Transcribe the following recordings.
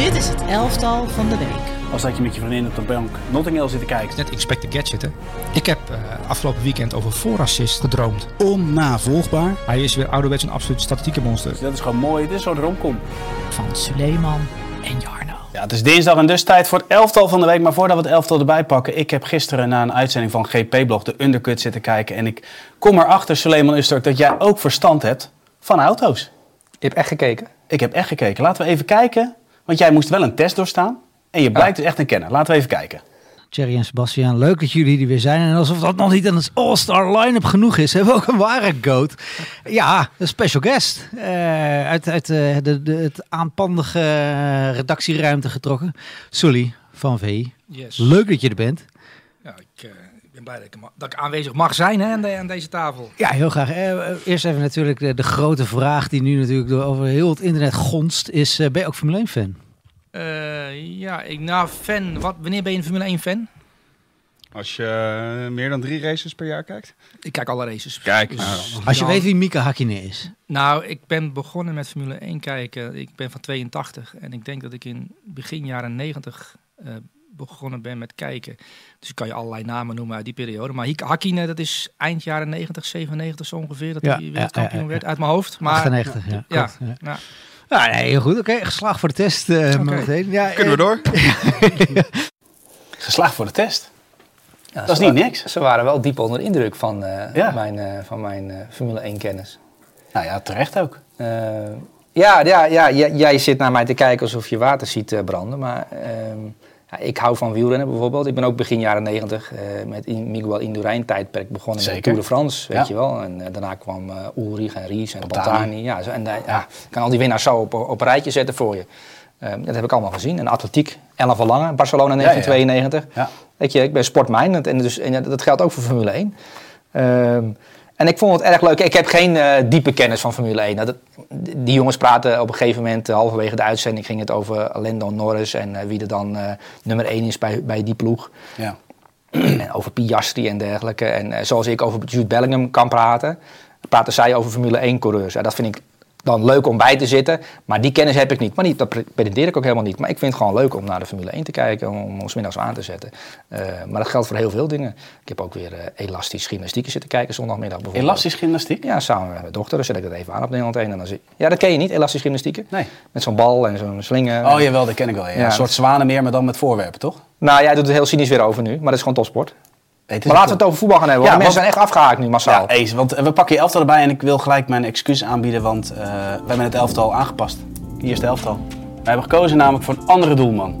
Dit is het elftal van de week. Als dat je met je vriendin op de bank Notting Hill zit te kijken. Net Inspector Gadget, hè? Ik heb uh, afgelopen weekend over voorassist gedroomd. Onnavolgbaar. Hij is weer ouderwets een absoluut statistiekenmonster. Dus dat is gewoon mooi. Dit is zo'n romcom. Van Suleiman en Jarno. Ja, het is dinsdag en dus tijd voor het elftal van de week. Maar voordat we het elftal erbij pakken. Ik heb gisteren na een uitzending van GP-blog de Undercut zitten kijken. En ik kom erachter, Suleiman Usturk, dat jij ook verstand hebt van auto's. Je hebt echt gekeken? Ik heb echt gekeken. Laten we even kijken. Want jij moest wel een test doorstaan. En je blijkt dus echt een kenner. Laten we even kijken. Thierry en Sebastian, leuk dat jullie er weer zijn. En alsof dat nog niet een all-star line-up genoeg is, hebben we ook een ware goat. Ja, een special guest. Uh, uit uit uh, de, de, het aanpandige redactieruimte getrokken. Sully van V. Yes. Leuk dat je er bent. Ja, ik, uh, ik ben blij dat ik, dat ik, aanwezig mag zijn hè, aan, de, aan, deze tafel. Ja, heel graag. eerst even natuurlijk de, de, grote vraag die nu natuurlijk door over heel het internet gonst. Is, ben je ook Formule 1 fan? Uh, ja, ik, nou, fan. Wat, wanneer ben je een Formule 1 fan? Als je uh, meer dan drie races per jaar kijkt? Ik kijk alle races. Kijk. Dus, nou, als je weet wie Mika Hakkinen is. Nou, ik ben begonnen met Formule 1 kijken. Ik ben van 82 en ik denk dat ik in begin jaren 90 uh, begonnen ben met kijken. Dus ik kan je allerlei namen noemen uit die periode. Maar Hakkinen, dat is eind jaren 90, 97 zo ongeveer. Dat ja, hij wereldkampioen ja, ja, werd uit mijn hoofd. Maar, 98, ja. Ja, ja. ja. Nou, nee, heel goed. Oké, okay. geslaagd voor de test. Uh, okay. meteen. Ja, Kunnen we door? geslaagd voor de test. Ja, dat is niet niks. Ze waren wel diep onder de indruk van uh, ja. mijn, uh, van mijn Formule 1 kennis. Nou ja, terecht ook. ja, ja, ja, jij zit naar mij te kijken alsof je water ziet branden. Maar ehm, ja, ik hou van wielrennen bijvoorbeeld. Ik ben ook begin jaren 90 met in Miguel Indurain tijdperk begonnen Zeker. met de Tour de France, weet Ja. je wel. En uh, daarna kwam uh, Ulrich en Ries en. Pantani. Ja, zo, en uh, ja, ik kan al die winnaars zo op, op een rijtje zetten voor je. Um, dat heb ik allemaal gezien. En atletiek, Ella van Lange, Barcelona 1992. Ja. Weet je, ik ben sportminded en, dus, en dat geldt ook voor Formule 1. En ik vond het erg leuk. Ik heb geen uh, diepe kennis van Formule 1. Nou, dat, die jongens praten op een gegeven moment, uh, halverwege de uitzending, ging het over Lando Norris en uh, wie er dan nummer 1 is bij, bij die ploeg. Ja. en over Piastri en dergelijke. En zoals ik over Jude Bellingham kan praten, praten zij over Formule 1 coureurs. Ja, dat vind ik dan leuk om bij te zitten. Maar die kennis heb ik niet. Maar niet, dat pretendeer ik ook helemaal niet. Maar ik vind het gewoon leuk om naar de Formule 1 te kijken. Om ons middags aan te zetten. Uh, maar dat geldt voor heel veel dingen. Ik heb ook weer uh, elastisch gymnastiek zitten kijken zondagmiddag bijvoorbeeld. Elastisch gymnastiek? Ja, samen met mijn dochter. Dan zet ik dat even aan op Nederland 1. En dan zie... Ja, dat ken je niet, elastisch gymnastieken? Nee. Met zo'n bal en zo'n slingen. Oh jawel, dat ken ik wel. Ja. Ja. Een soort zwanenmeer, maar dan met voorwerpen, toch? Nou, jij doet het heel cynisch weer over nu. Maar dat is gewoon topsport. Maar laten we het over voetbal gaan hebben. Ja, want mensen want- zijn echt afgehaakt nu massaal. Ja, eens. Want we pakken je elftal erbij en ik wil gelijk mijn excuus aanbieden, want eh, we hebben het elftal aangepast. Hier is het elftal. We hebben gekozen namelijk voor een andere doelman.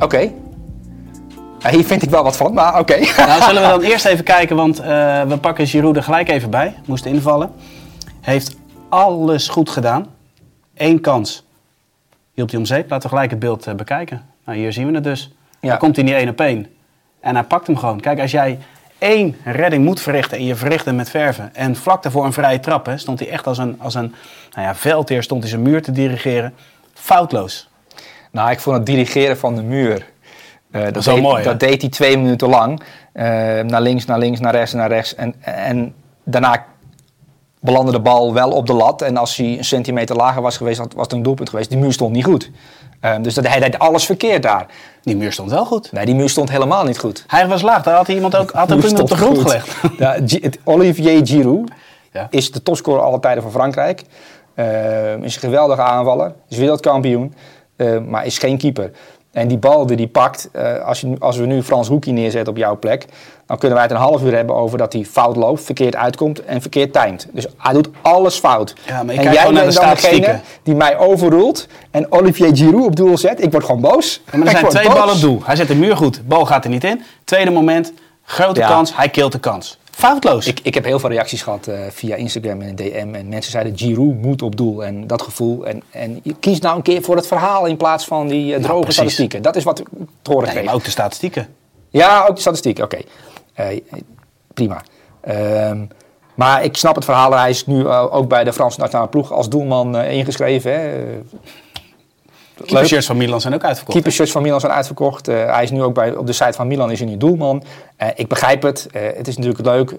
Oké. Ja, hier vind ik wel wat van, maar oké. Nou, zullen we dan eerst even kijken, want eh, we pakken Giroud er gelijk even bij. Moest invallen. Heeft alles goed gedaan. Eén kans. Hielp hij om zeep. Laten we gelijk het beeld eh, bekijken. Nou, hier zien we het dus. Ja. Dan komt hij niet één op één. En hij pakt hem gewoon. Kijk, als jij één redding moet verrichten en je verricht hem met verven. En vlak daarvoor een vrije trap, hè, stond hij echt als een, als een nou ja, veldheer, stond hij zijn muur te dirigeren. Foutloos. Nou, ik vond het dirigeren van de muur. eh, dat, wel deed, mooi, dat deed hij twee minuten lang. eh, naar links, naar links, naar rechts, naar rechts. En, en daarna belandde de bal wel op de lat. En als hij een centimeter lager was geweest, was het een doelpunt geweest. Die muur stond niet goed. Eh, dus dat, hij deed alles verkeerd daar. Die muur stond wel goed. Nee, die muur stond helemaal niet goed. Hij was laag. Daar had hij iemand ook, had Muur iemand op de grond goed. gelegd. Ja, Olivier Giroud Ja. is de topscorer aller tijden van Frankrijk. Eh, is een geweldige aanvaller. Is wereldkampioen. eh, maar is geen keeper. En die bal die hij pakt, eh, als, je, als we nu Frans Hoekie neerzetten op jouw plek, dan kunnen wij het een half uur hebben over dat hij fout loopt, verkeerd uitkomt en verkeerd timed. Dus hij doet alles fout. Ja, maar ik en jij bent de dan degene die mij overrult en Olivier Giroud op doel zet. Ik word gewoon boos. Ja, maar er zijn twee boos. ballen op doel. Hij zet de muur goed. Bal gaat er niet in. Tweede moment, grote Ja. kans. Hij keelt de kans. Foutloos. Ik, ik heb heel veel reacties gehad eh, via Instagram en een DM. En mensen zeiden, Giroud moet op doel. En dat gevoel. En, en je kies nou een keer voor het verhaal in plaats van die eh, droge statistieken. Dat is wat ik te horen Nee, kreeg. maar ook de statistieken. Ja, ook de statistieken. Oké. Eh, prima. Ehm, maar ik snap het verhaal. Hij is nu ook bij de Franse nationale ploeg als doelman ingeschreven. Hè. De shirts van Milan zijn ook uitverkocht. Keepershirts van Milan zijn uitverkocht. Eh, hij is nu ook bij, op de site van Milan is hij nu doelman. Eh, ik begrijp het. Eh, het is natuurlijk leuk.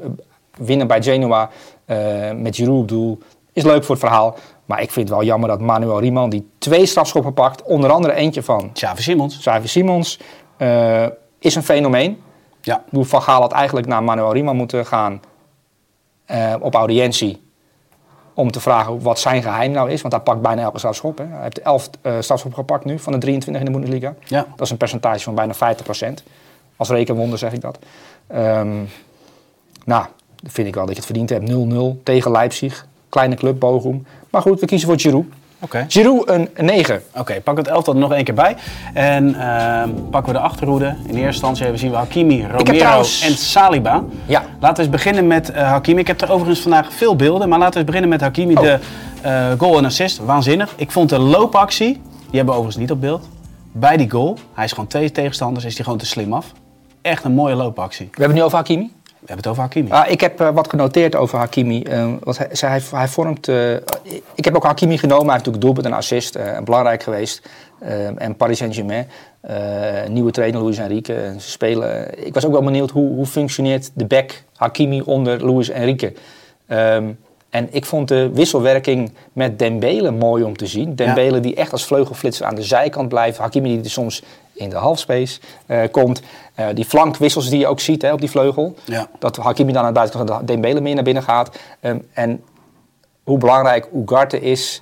Winnen bij Genoa met Giroud op doel. Is leuk voor het verhaal. Maar ik vind het wel jammer dat Manuel Riemann, die twee strafschoppen pakt, onder andere eentje van Xavi Simons. Xavi Simons, is een fenomeen. Ja. Van Gaal had eigenlijk naar Manuel Riemann moeten gaan op audiëntie. Om te vragen wat zijn geheim nou is. Want hij pakt bijna elke strafschop. Hè. Hij heeft 11 eh strafschoppen gepakt nu van de 23 in de Bundesliga. Ja. Dat is een percentage van bijna 50%. Als rekenwonder zeg ik dat. Ehm, nou, dan vind ik wel dat je het verdiend hebt. 0-0 tegen Leipzig. Kleine club, Bochum. Maar goed, we kiezen voor Giroud. Giroud een 9. Oké, pak het elftal er nog één keer bij. En ehm, pakken we de achterhoede. In eerste instantie hebben zien we Hakimi, Romero trouwens- en Saliba. Ja. Laten we eens beginnen met eh, Hakimi. Ik heb er overigens vandaag veel beelden, maar laten we eens beginnen met Hakimi. Oh. De eh, goal en assist, waanzinnig. Ik vond de loopactie, die hebben we overigens niet op beeld, bij die goal. Hij is gewoon twee tegenstanders, is hij gewoon te slim af. Echt een mooie loopactie. We hebben het nu over Hakimi. We hebben het over Hakimi. Ah, ik heb eh, wat genoteerd over Hakimi. eh, want hij, hij, hij vormt. eh, ik heb ook Hakimi genomen. Hij heeft natuurlijk doelpunt en assist. belangrijk geweest. En Paris Saint-Germain. nieuwe trainer Luis Enrique. en ze spelen. Ik was ook wel benieuwd hoe, hoe functioneert de back Hakimi onder Luis Enrique. Ehm, en ik vond de wisselwerking met Dembele mooi om te zien. Dembele die echt als vleugelflitser aan de zijkant blijft. Hakimi die er soms in de halfspace eh, komt. Eh, die flankwissels die je ook ziet hè, op die vleugel. Ja. Dat Hakimi dan aan de buitenkant de Dembele meer naar binnen gaat. Ehm, en hoe belangrijk Ugarte is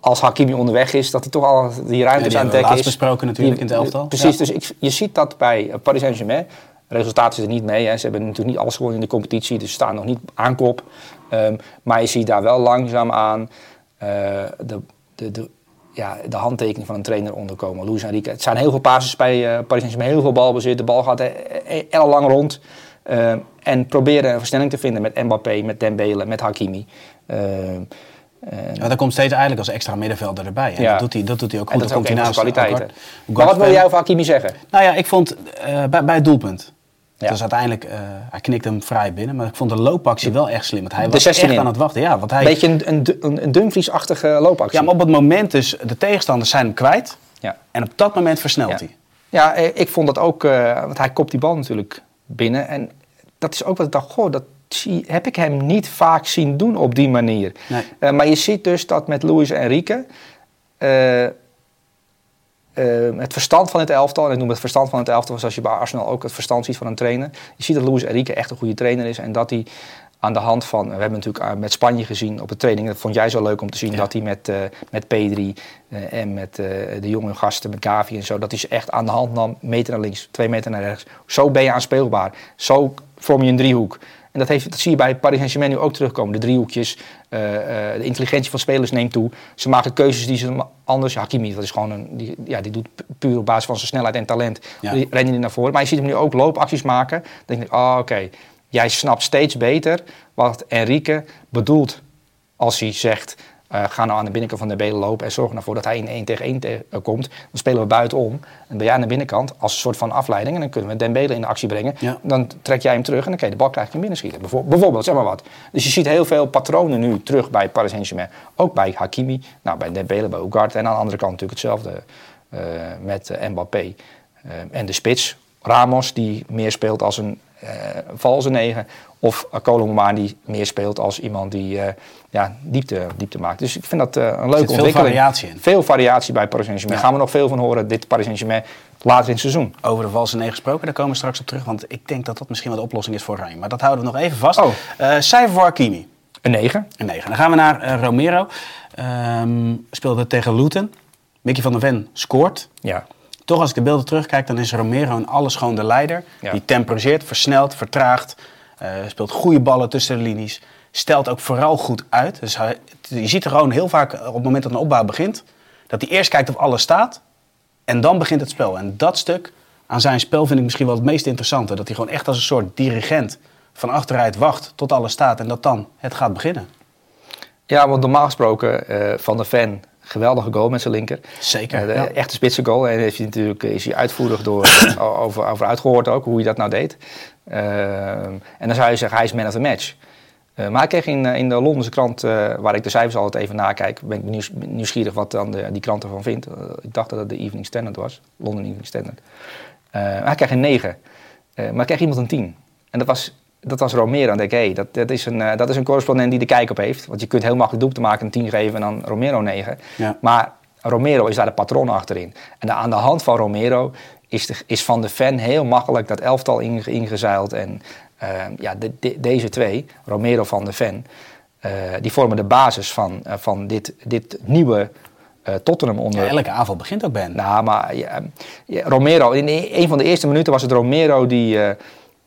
als Hakimi onderweg is, dat hij toch al die Ja, ruimtes die aan het dekken is. besproken natuurlijk Die- in het elftal. Precies, Ja. dus ik, je ziet dat bij eh, Paris Saint-Germain. Resultaten zitten niet mee. Hè. Ze hebben natuurlijk niet alles gewonnen in de competitie, dus ze staan nog niet aan kop. Ehm, maar je ziet daar wel langzaam aan de, de, de, ja, de handtekening van een trainer onderkomen. Luis Enrique. Het zijn heel veel passes bij eh, Paris Saint-Germain, heel veel balbezit. De bal gaat eh, eh, ellenlang rond. Ehm, en proberen een versnelling te vinden met Mbappé, met Dembele, met Hakimi. En- Ja, dat komt steeds eigenlijk als extra middenvelder erbij. En Ja. dat, doet hij, dat doet hij ook en goed. dat is Dan ook komt hij naast kwaliteiten. Maar wat wil jij over Hakimi zeggen? Nou ja, ik vond eh, bij, bij het doelpunt. Ja. Dus uiteindelijk, eh, hij knikte hem vrij binnen. Maar ik vond de loopactie wel echt slim. Want hij De was 16 echt in. aan het wachten. Ja, want hij, Een beetje een, een, een, een Dumfries-achtige loopactie. ja, maar op het moment dus, de tegenstanders zijn hem kwijt. Ja. En op dat moment versnelt Ja. hij. Ja, eh, ik vond dat ook, eh, want hij kopt die bal natuurlijk binnen. En dat is ook wat ik dacht, goh, dat zie, heb ik hem niet vaak zien doen op die manier. Nee. Maar je ziet dus dat met Luis Enrique eh, eh, het verstand van het elftal, en ik noem het verstand van het elftal zoals je bij Arsenal ook het verstand ziet van een trainer. Je ziet dat Luis Enrique echt een goede trainer is en dat hij aan de hand van, we hebben natuurlijk eh, met Spanje gezien op de training, dat vond jij zo leuk om te zien, Ja. dat hij met, eh met Pedri eh, en met de jonge gasten, met Gavi en zo, dat hij ze echt aan de hand nam, meter naar links, twee meter naar rechts. Zo ben je aanspeelbaar. Zo vorm je een driehoek. En dat, heeft, dat zie je bij Paris Saint-Germain nu ook terugkomen. De driehoekjes, eh, eh, de intelligentie van spelers neemt toe. Ze maken keuzes die ze anders... Hakimi, dat is gewoon een, die, ja, die doet pu- puur op basis van zijn snelheid en talent. Ja. Die rennen die naar voren. Maar je ziet hem nu ook loopacties maken. Dan denk ik, oh, oké, jij snapt steeds beter wat Enrique bedoelt als hij zegt... eh, ga nou aan de binnenkant van de benen lopen en zorg ervoor dat hij in 1 tegen 1 te- eh, komt. Dan spelen we buitenom. En ben jij aan de binnenkant als een soort van afleiding. En dan kunnen we Dembele in de actie brengen. Ja. Dan trek jij hem terug en dan kan je de bal krijgen en binnenschieten. Bijvo- Bijvoorbeeld, zeg maar wat. Dus je ziet heel veel patronen nu terug bij Paris Saint-Germain. Ook bij Hakimi, nou, bij Dembele, bij Ugarte. En aan de andere kant natuurlijk hetzelfde eh, met Mbappé. En de spits, Ramos, die meer speelt als een valse negen. Of Colombomaan die meer speelt als iemand die eh, ja, diepte, diepte maakt. Dus ik vind dat eh, een leuke zit veel ontwikkeling. variatie in. Veel variatie bij Paris Saint-Germain. Ja. Gaan we nog veel van horen, dit Paris Saint-Germain, later in het seizoen. Over de valse negen gesproken, daar komen we straks op terug. Want ik denk dat dat misschien wel de oplossing is voor Oranje. Maar dat houden we nog even vast. Oh. Eh, cijfer voor Hakimi. Een 9. Een 9. Dan gaan we naar eh, Romero. Ehm, speelde tegen Luton. Mickey van der Ven scoort. Ja. Toch als ik de beelden terugkijk, dan is Romero in alles gewoon de leider. Ja. Die temporiseert, versnelt, vertraagt. eh, speelt goede ballen tussen de linies. Stelt ook vooral goed uit. Dus hij, je ziet er gewoon heel vaak eh, op het moment dat een opbouw begint... dat hij eerst kijkt of alles staat. En dan begint het spel. En dat stuk aan zijn spel vind ik misschien wel het meest interessante. Dat hij gewoon echt als een soort dirigent van achteruit wacht tot alles staat. En dat dan het gaat beginnen. Ja, want normaal gesproken eh, van de fan geweldige goal met zijn linker. Zeker, Eh. Echte spitse goal. En heeft hij natuurlijk, is hij uitvoerig door, eh, over, over uitgehoord ook, hoe hij dat nou deed. Ehm, en dan zou je zeggen, hij is man of the match. Eh, maar ik kreeg in, eh, in de Londense krant, eh, waar ik de cijfers altijd even nakijk, ben ik nieuws- nieuwsgierig wat dan de, die krant ervan vindt. Eh, ik dacht dat het de Evening Standard was, London Evening Standard. Eh, maar hij kreeg een 9. Eh, maar ik kreeg iemand een 10. En dat was dat was Romero. En denk ik, hé, dat, dat, is een, eh, dat is een correspondent die de kijk op heeft. Want je kunt heel makkelijk te maken, een 10 geven en dan Romero 9. Ja. Maar Romero is daar de patroon achterin. En aan de hand van Romero is, de, is van de fan heel makkelijk dat elftal inge- ingezeild. En eh, ja, de- de- deze twee, Romero van de fan, eh, die vormen de basis van, van dit, dit nieuwe Tottenham onder... Ja, elke avond begint ook Ben. Nou, maar ja, Romero, in een van de eerste minuten was het Romero die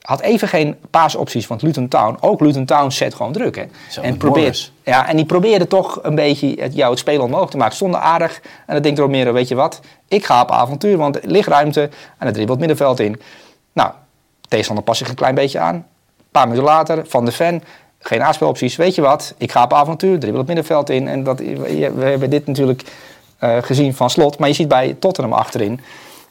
had even geen paasopties. Want Luton Town, ook Luton Town zet gewoon druk. Hè? Zo, en, probeert, ja, en die probeerde toch een beetje het, jou het spelen onmogelijk te maken. Stonden aardig. En dan denkt Romero, weet je wat, ik ga op avontuur, want er ligt ruimte. En dan dribbelt het middenveld in. Nou, tegenstander past zich een klein beetje aan. Een paar minuten later, Van de Ven, geen aanspelopties. Weet je wat, ik ga op avontuur, dribbel het middenveld in. En dat, we hebben dit natuurlijk eh, gezien van slot. Maar je ziet bij Tottenham achterin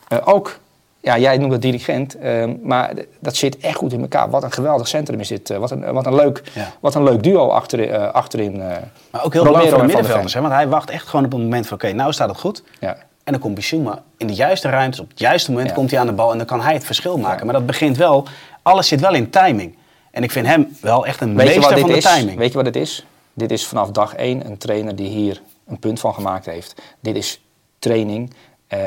eh, ook, ja, jij noemt het dirigent, eh, maar dat zit echt goed in elkaar. Wat een geweldig centrum is dit. eh, wat, een, wat, een leuk, Ja. wat een leuk duo achterin. eh, achterin eh. Maar ook heel belangrijk voor de middenvelders. Hè? Want hij wacht echt gewoon op het moment van... oké, nou staat het goed. ja. En dan komt Bissouma in de juiste ruimtes, op het juiste moment Ja. komt hij aan de bal en dan kan hij het verschil maken. Maar dat begint wel, alles zit wel in timing. En ik vind hem wel echt een Weet meester van de is? timing. Weet je wat dit is? Dit is vanaf dag één een trainer die hier een punt van gemaakt heeft. Dit is training eh,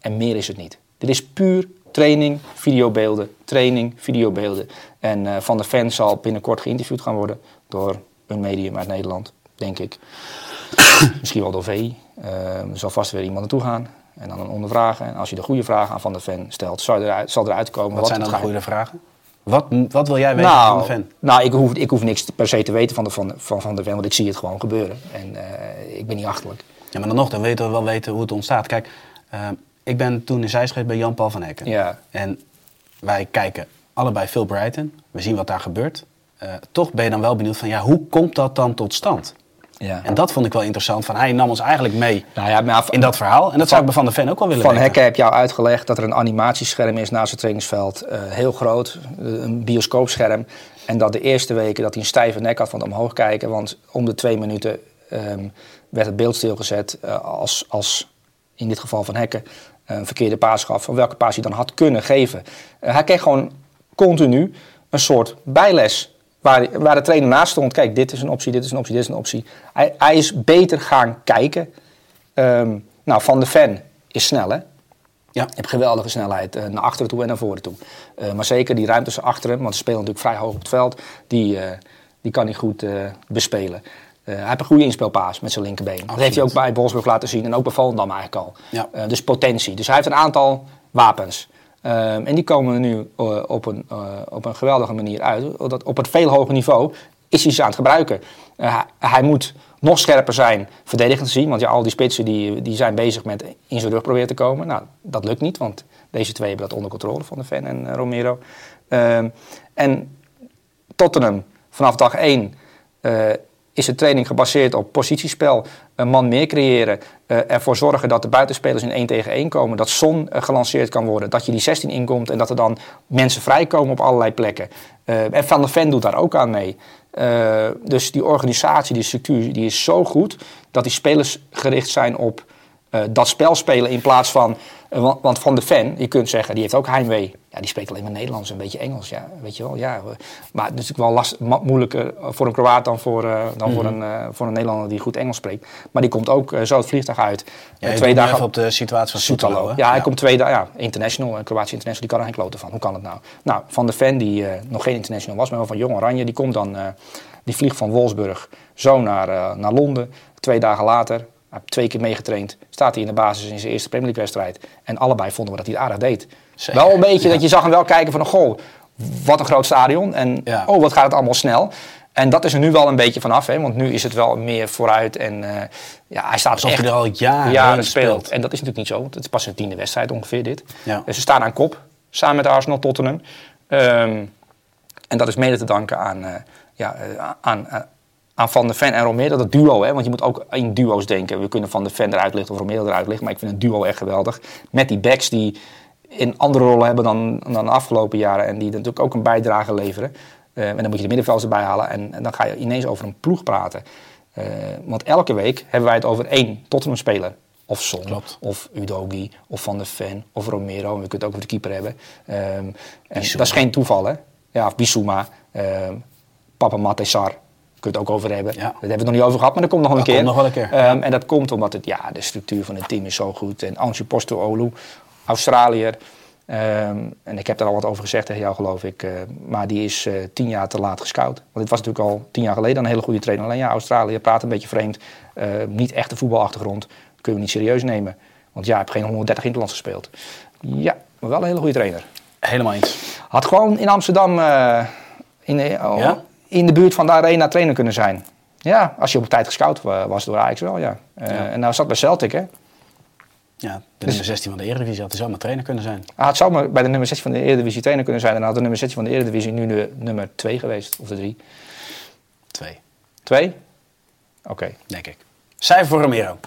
en meer is het niet. Dit is puur training, videobeelden, training, videobeelden. En eh, Van der Ven zal binnenkort geïnterviewd gaan worden door een medium uit Nederland, denk ik. Misschien wel door VI. Eh, er zal vast weer iemand naartoe gaan en dan een ondervragen. En als je de goede vraag aan Van der Ven stelt, zal eruit, zal eruit komen Wat zijn het dan de goede vragen? Wat, wat wil jij weten van de fan? nou, ik hoef, ik hoef niks per se te weten van de, van, van, van de Ven, want ik zie het gewoon gebeuren. En eh, ik ben niet achterlijk. Ja, maar dan nog, dan weten we wel weten hoe het ontstaat. Kijk, eh, ik ben toen in zijschrift bij Jan-Paul van Hekken. Ja. En wij kijken allebei veel Brighton. We zien wat daar gebeurt. Eh, toch ben je dan wel benieuwd van, ja, hoe komt dat dan tot stand? Ja. En dat vond ik wel interessant. Van, hij nam ons eigenlijk mee nou ja, maar in dat verhaal. En dat zou ik bij Van de Ven ook wel willen Van weten. Hekken heb jou uitgelegd dat er een animatiescherm is naast het trainingsveld. eh, heel groot, eh, een bioscoopscherm. En dat de eerste weken dat hij een stijve nek had van het omhoog kijken. Want om de twee minuten ehm, werd het beeld stilgezet als, als in dit geval Van Hekken een verkeerde paas gaf. Van welke paas hij dan had kunnen geven. Eh, hij kreeg gewoon continu een soort bijles. Waar, waar de trainer naast stond. Kijk, dit is een optie, dit is een optie, dit is een optie. Hij, hij is beter gaan kijken. Ehm, nou, Van de Ven is snel, hè? Ja. Je hebt geweldige snelheid eh, naar achteren toe en naar voren toe. Eh, maar zeker die ruimtes achter hem, want ze spelen natuurlijk vrij hoog op het veld, die, eh, die kan hij goed eh, bespelen. Eh, hij heeft een goede inspeelpaas met zijn linkerbeen. Dat heeft hij ook bij Wolfsburg laten zien en ook bij Volendam eigenlijk al. Ja. Eh, dus potentie. Dus hij heeft een aantal wapens. Ehm, en die komen er nu eh, op, een, op een geweldige manier uit. Dat op een veel hoger niveau is hij ze aan het gebruiken. Hij, hij moet nog scherper zijn verdedigend te zien. Want ja, al die spitsen die, die zijn bezig met in zijn rug proberen te komen. Nou, dat lukt niet, want deze twee hebben dat onder controle van de Ven en Romero. Ehm, en Tottenham, vanaf dag 1 eh, is de training gebaseerd op positiespel. Een man meer creëren. eh, ervoor zorgen dat de buitenspelers in 1 tegen 1 komen. Dat Son eh, gelanceerd kan worden. Dat je die 16 inkomt en dat er dan mensen vrijkomen op allerlei plekken. Eh, en Van der Ven doet daar ook aan mee. Dus die organisatie, die structuur, die is zo goed dat die spelers gericht zijn op eh, dat spel spelen in plaats van. eh, want, want Van de Ven, je kunt zeggen, die heeft ook heimwee. Ja, die spreekt alleen maar Nederlands, een beetje Engels. Ja, weet je wel. Ja, maar het is natuurlijk wel last, moeilijker voor een Kroaat dan, voor, eh, dan voor, een, eh, voor een Nederlander die goed Engels spreekt. Maar die komt ook eh, zo het vliegtuig uit. Ja, Eh, twee dagen even op de situatie van Soetalo. ja, hij komt twee dagen. Ja, international, een Kroatische international, die kan er geen kloten van. Hoe kan het nou? Nou, Van de Ven, die eh, nog geen international was, maar wel van Jong Oranje, die komt dan, eh, die vliegt van Wolfsburg zo naar, eh, naar Londen. Twee dagen later, hij heeft twee keer meegetraind, staat hij in de basis in zijn eerste Premier League wedstrijd. En allebei vonden we dat hij het aardig deed. Zeker, Wel een beetje ja. dat je zag hem wel kijken van, goh, wat een groot stadion. En Ja. oh, wat gaat het allemaal snel. En dat is er nu wel een beetje vanaf, hè, want nu is het wel meer vooruit. En eh, ja, hij staat Alsof echt hij er al jaren, jaren speelt. speelt. En dat is natuurlijk niet zo, want het is pas zijn tiende wedstrijd ongeveer dit. Ja. Dus ze staan aan kop, samen met Arsenal, Tottenham. Ehm, en dat is mede te danken aan, eh, ja, eh, aan, aan- Van der Ven en Romero, dat duo. Hè? Want je moet ook in duo's denken. We kunnen Van der Ven eruit lichten of Romero eruit lichten. Maar ik vind het duo echt geweldig. Met die backs die in andere rollen hebben dan, dan de afgelopen jaren. En die natuurlijk ook een bijdrage leveren. Eh, en dan moet je de middenvelders erbij halen. En, en dan ga je ineens over een ploeg praten. Eh, want elke week hebben wij het over één Tottenham-speler. Of Son, Klopt. of Udogi, of Van der Ven, of Romero. En we kunnen het ook over de keeper hebben. Ehm, en dat is geen toeval, hè? Ja, of Bissouma. ehm Papa Matessar. Kun je het ook over hebben. Ja. Daar hebben we het nog niet over gehad, maar dat komt nog wel een Dat keer. nog wel een keer, Ehm, En dat komt omdat het, ja, de structuur van het team is zo goed. En Ansi Postecoglou, Australiër. Ehm, en ik heb daar al wat over gezegd tegen jou, geloof ik. eh, maar die is eh, tien jaar te laat gescout. Want dit was natuurlijk al tien jaar geleden een hele goede trainer. Alleen ja, Australië praat een beetje vreemd. Niet echt een voetbalachtergrond. Kunnen we niet serieus nemen. Want ja, ik heb geen 130 interlands gespeeld. Ja, maar wel een hele goede trainer. Helemaal eens. Had gewoon in Amsterdam, eh, in, de, oh, Ja? In de buurt van de arena trainer kunnen zijn. Ja, als je op tijd gescout wa- was door Ajax wel, ja. Eh, Ja. En nou zat bij Celtic, hè. Ja, de Dus- nummer 16 van de Eredivisie had hij zomaar trainer kunnen zijn. Hij had zomaar bij de nummer 16 van de Eredivisie trainer kunnen zijn. En dan had de nummer 16 van de Eredivisie nu de nummer 2 geweest. Of de 3. Twee, 2? Oké, denk ik. Cijfer voor Romero.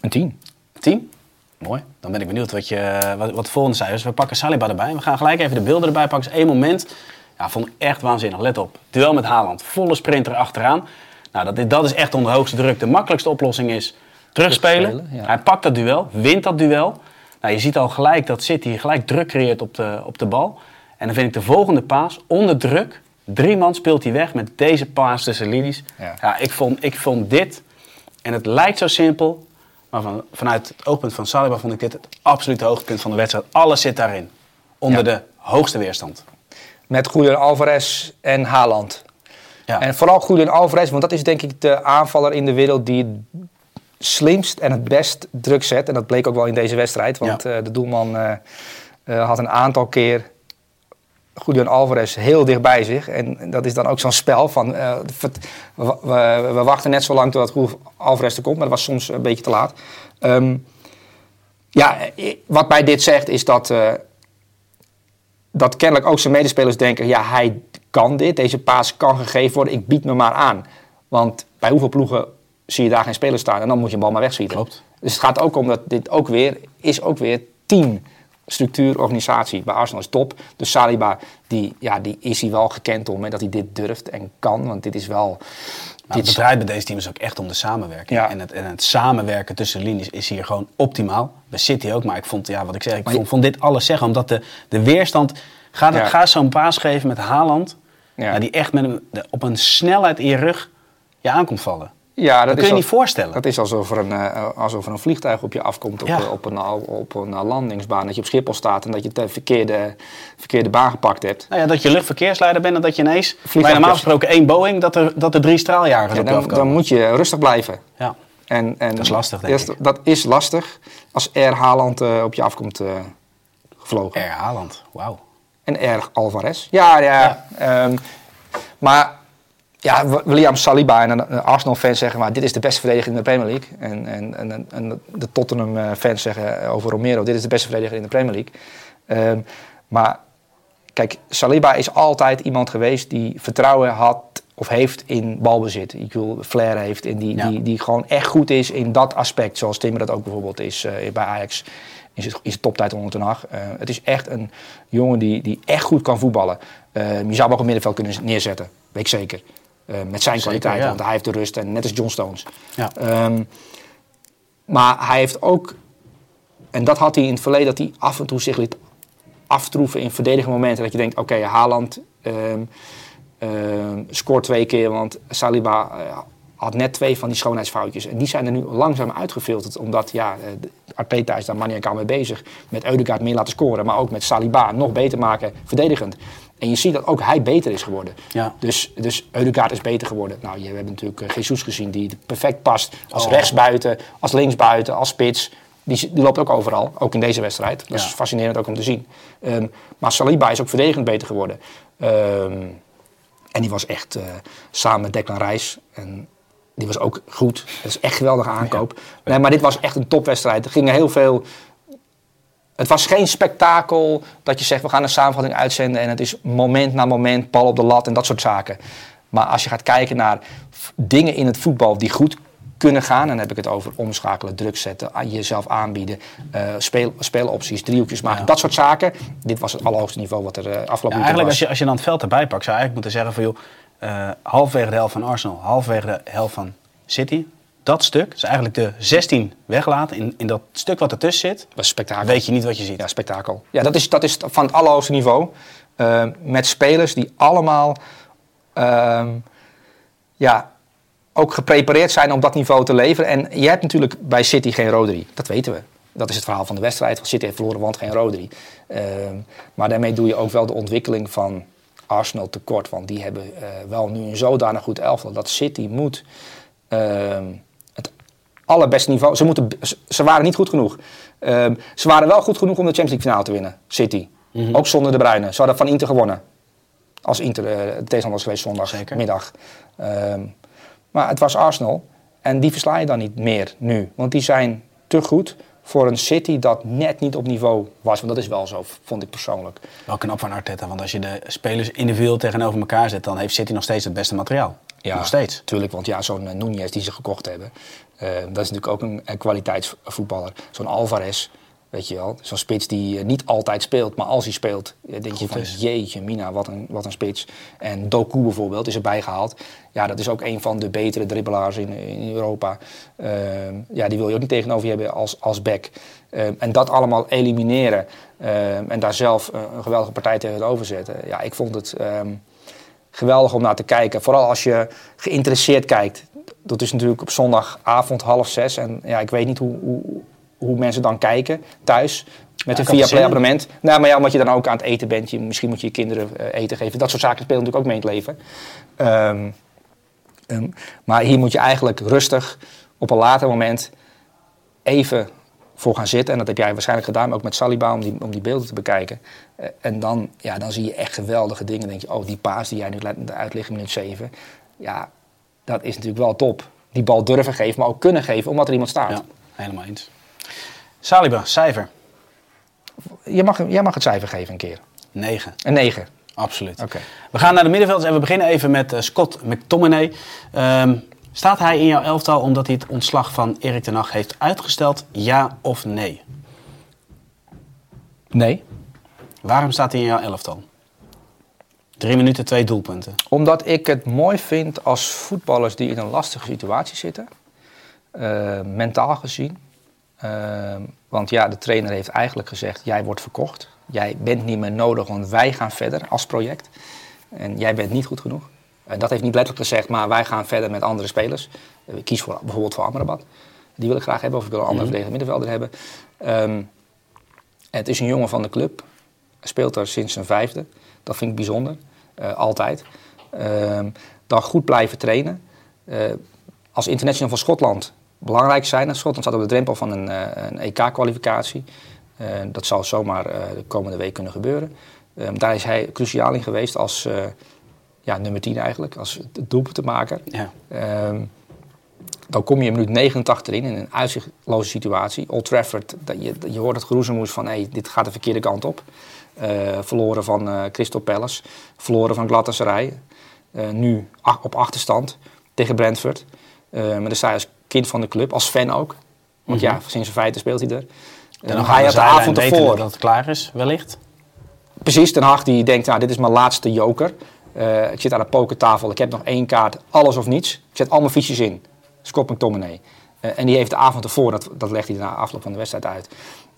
een 10. 10. Mooi. Dan ben ik benieuwd wat, je, wat, wat de volgende cijfers. We pakken Saliba erbij. We gaan gelijk even de beelden erbij pakken. Dus één moment. Ja, vond ik echt waanzinnig. Let op. Duel met Haaland. Volle sprinter achteraan. Nou, dat, is- dat is echt onder hoogste druk. De makkelijkste oplossing is terugspelen. Terugspelen, ja. Hij pakt dat duel, wint dat duel. Nou, je ziet al gelijk dat City gelijk druk creëert op de, op de bal. En dan vind ik de volgende paas onder druk. Drie man speelt hij weg met deze paas tussen linies. Ja. Ja, ik, vond, ik vond dit, en het lijkt zo simpel, maar van, vanuit het oogpunt van Saliba vond ik dit het absolute hoogtepunt van de wedstrijd. Alles zit daarin. Onder Ja. de hoogste weerstand. Met Julian Alvarez en Haaland. Ja. En vooral Julian Alvarez, want dat is denk ik de aanvaller in de wereld die het slimst en het best druk zet. En dat bleek ook wel in deze wedstrijd, want Ja. eh, de doelman eh, eh, had een aantal keer Julian Alvarez heel dicht bij zich. En dat is dan ook zo'n spel van, we, we, we wachten net zo lang totdat Julian Alvarez er komt, maar dat was soms een beetje te laat. Ehm, ja, wat mij dit zegt is dat... dat kennelijk ook zijn medespelers denken: ja, hij kan dit, deze paas kan gegeven worden, ik bied me maar aan. Want bij hoeveel ploegen zie je daar geen speler staan en dan moet je een bal maar wegschieten. Klopt. Dus het gaat ook om dat dit ook weer is ook weer team. Structuur, organisatie. Bij Arsenal is top. Dus Saliba, die, ja, die is hij wel gekend om. Dat hij dit durft en kan. Want dit is wel... Het draait bij deze team is ook echt om de samenwerking. Ja. En, het, en het samenwerken tussen linies is hier gewoon optimaal. Bij City ook, maar ik vond, ja, wat ik zeg, ik vond, vond dit alles zeggen. Omdat de, de weerstand... Ga, Ja. ga zo'n paas geven met Haaland. Ja. Ja, die echt met een, op een snelheid in je rug je aankomt vallen. Ja, Dat kun je al- niet voorstellen. Dat is alsof er een, eh, alsof er een vliegtuig op je afkomt op, Ja. eh, op, een, op een eh, landingsbaan. Dat je op Schiphol staat en dat je de verkeerde, verkeerde baan gepakt hebt. Nou ja, dat je luchtverkeersleider bent en dat je ineens... Bij normaal gesproken één Boeing, dat er, dat er drie straaljagers Ja, op je dan, afkomen. dan moet je rustig blijven. Ja. En, en Dat is lastig, denk dat, ik. Dat is lastig als Air Haaland eh, op je afkomt eh, gevlogen. Haaland, wauw. En Air Alvarez. Ja, ja. ehm, maar ja, William Saliba en een Arsenal-fans zeggen... maar dit is de beste verdediger in de Premier League. En, en, en, en de Tottenham-fans zeggen over Romero... dit is de beste verdediger in de Premier League. Ehm, maar kijk, Saliba is altijd iemand geweest... die vertrouwen had of heeft in balbezit. Ik wil flair heeft en die, Ja. die, die gewoon echt goed is in dat aspect. Zoals Timmer dat ook bijvoorbeeld is eh, bij Ajax in zijn, in zijn toptijd onder Ten Hag. Eh, het is echt een jongen die, die echt goed kan voetballen. Eh, je zou hem ook op middenveld kunnen neerzetten, weet ik zeker. Eh, met zijn kwaliteit, ja. want hij heeft de rust. En net als John Stones. Ja. Ehm, maar hij heeft ook, en dat had hij in het verleden, dat hij af en toe zich liet aftroeven in verdedigende momenten. Dat je denkt, oké, Haaland ehm, ehm, scoort twee keer, want Saliba eh, had net twee van die schoonheidsfoutjes. En die zijn er nu langzaam uitgefilterd, omdat ja, eh, Arteta is daar maniacaal mee bezig. Met Eudegaard meer laten scoren, maar ook met Saliba nog beter maken verdedigend. En je ziet dat ook hij beter is geworden. Ja. Dus, dus Eudegaard is beter geworden. Nou, je hebt natuurlijk eh, Jesus gezien die perfect past als Oh. rechtsbuiten, als linksbuiten, als spits. Die, die loopt ook overal, ook in deze wedstrijd. Dat is fascinerend ook om te zien. Ehm, maar Saliba is ook verdedigend beter geworden. Ehm, en die was echt eh, samen met Declan Rice. En die was ook goed. Het is echt geweldige aankoop. Nee, maar dit was echt een topwedstrijd. Er gingen heel veel... Het was geen spektakel dat je zegt, we gaan een samenvatting uitzenden... en het is moment na moment, bal op de lat en dat soort zaken. Maar als je gaat kijken naar dingen in het voetbal die goed kunnen gaan... en dan heb ik het over omschakelen, druk zetten, jezelf aanbieden... eh, speel, speelopties, driehoekjes maken, Ja. dat soort zaken. Dit was het allerhoogste niveau wat er eh, afgelopen Ja, eigenlijk was. als je, als je dan het veld erbij pakt, zou je eigenlijk moeten zeggen van joh, eh, halverwege de helft van Arsenal, halverwege de helft van City. Dat stuk, dus eigenlijk de 16 weglaten in, in dat stuk wat ertussen zit, was spektakel. weet je niet wat je ziet. Ja, spektakel. Ja, dat is, dat is van het allerhoogste niveau. eh, met spelers die allemaal ehm, ja, ook geprepareerd zijn om dat niveau te leveren. En je hebt natuurlijk bij City geen Rodri, dat weten we. Dat is het verhaal van de wedstrijd. City heeft verloren, want geen Rodri. Ehm, maar daarmee doe je ook wel de ontwikkeling van Arsenal tekort. Want die hebben eh, wel nu een zodanig goed elftal dat City moet ehm, allerbeste niveau. Ze, moeten, ze waren niet goed genoeg. Ehm, ze waren wel goed genoeg om de Champions League finale te winnen, City. Ook zonder de Bruyne. Ze hadden van Inter gewonnen. Als Inter uh, tegenstander was geweest zondagmiddag. Ehm, maar het was Arsenal. En die versla je dan niet meer nu. Want die zijn te goed voor een City dat net niet op niveau was. Want dat is wel zo, vond ik persoonlijk. Wel knap van Arteta, want als je de spelers individueel tegenover elkaar zet, dan heeft City nog steeds het beste materiaal. Ja, nog steeds. Tuurlijk, want ja, zo'n uh, Nunez die ze gekocht hebben, dat is natuurlijk ook een, een kwaliteitsvoetballer. Zo'n Alvarez, weet je wel, zo'n spits die uh, niet altijd speelt, maar als hij speelt, denk Goed je van is. jeetje mina, wat een, wat een spits. En Doku bijvoorbeeld is erbij gehaald. Ja, dat is ook een van de betere dribbelaars in, in Europa. ja, die wil je ook niet tegenover je hebben als, als back. en dat allemaal elimineren en daar zelf een geweldige partij tegenover zetten. Ja, ik vond het... Um, geweldig om naar te kijken. Vooral als je geïnteresseerd kijkt. Dat is natuurlijk op zondagavond half zes. En ja, ik weet niet hoe, hoe, hoe mensen dan kijken thuis. Met ja, een Viaplay abonnement. Nou, maar ja, omdat je dan ook aan het eten bent. Je, misschien moet je je kinderen uh, eten geven. Dat soort zaken spelen natuurlijk ook mee in het leven. Um, um, maar hier moet je eigenlijk rustig op een later moment even voor gaan zitten. En dat heb jij waarschijnlijk gedaan, ook met Saliba, om die, om die beelden te bekijken. Uh, en dan, ja, dan zie je echt geweldige dingen. Dan denk je, oh, die paas die jij nu uitlegt in minuut 7. Ja, dat is natuurlijk wel top. Die bal durven geven, maar ook kunnen geven, omdat er iemand staat. Ja, helemaal eens. Saliba, cijfer? Je mag, jij mag het cijfer geven een keer. 9. Een 9. Absoluut. Okay. We gaan naar de middenvelders en we beginnen even met uh, Scott McTominay. Um, Staat hij in jouw elftal omdat hij het ontslag van Erik ten Hag heeft uitgesteld? Ja of nee? Nee. Waarom staat hij in jouw elftal? Drie minuten, twee doelpunten. Omdat ik het mooi vind als voetballers die in een lastige situatie zitten. Uh, mentaal gezien. Uh, want ja, de trainer heeft eigenlijk gezegd: jij wordt verkocht. Jij bent niet meer nodig, want wij gaan verder als project. En jij bent niet goed genoeg. Uh, dat heeft niet letterlijk gezegd, maar wij gaan verder met andere spelers. Uh, kies voor, bijvoorbeeld voor Amrabat. Die wil ik graag hebben, of ik wil een andere mm -hmm. middenvelder hebben. Um, het is een jongen van de club. Hij speelt er sinds zijn vijfde. Dat vind ik bijzonder. Uh, altijd. Um, dan goed blijven trainen. als international van Schotland belangrijk zijn. Schotland staat op de drempel van een, een EK-kwalificatie. dat zal zomaar de komende week kunnen gebeuren. Um, daar is hij cruciaal in geweest als ja, nummer 10 eigenlijk, als doelpunt te maken. Ja. Um, dan kom je in minuut 89 in, in een uitzichtloze situatie. Old Trafford, dat je, je hoort het geroezemoes van hey, dit gaat de verkeerde kant op. Uh, verloren van uh, Crystal Palace, verloren van Galatasaray. Uh, nu ach, op achterstand tegen Brentford. maar sta je als kind van de club, als fan ook. Want mm -hmm. ja, sinds zijn feiten speelt hij er. En dan ga je de avond ervoor. dat het klaar is, wellicht? Precies, Den Haag die denkt, nou dit is mijn laatste joker. Uh, ik zit aan de pokertafel, ik heb nog één kaart, alles of niets. Ik zet al mijn fiches in. Scott McTominay. Uh, en die heeft de avond ervoor, dat, dat legt hij na afloop van de wedstrijd uit,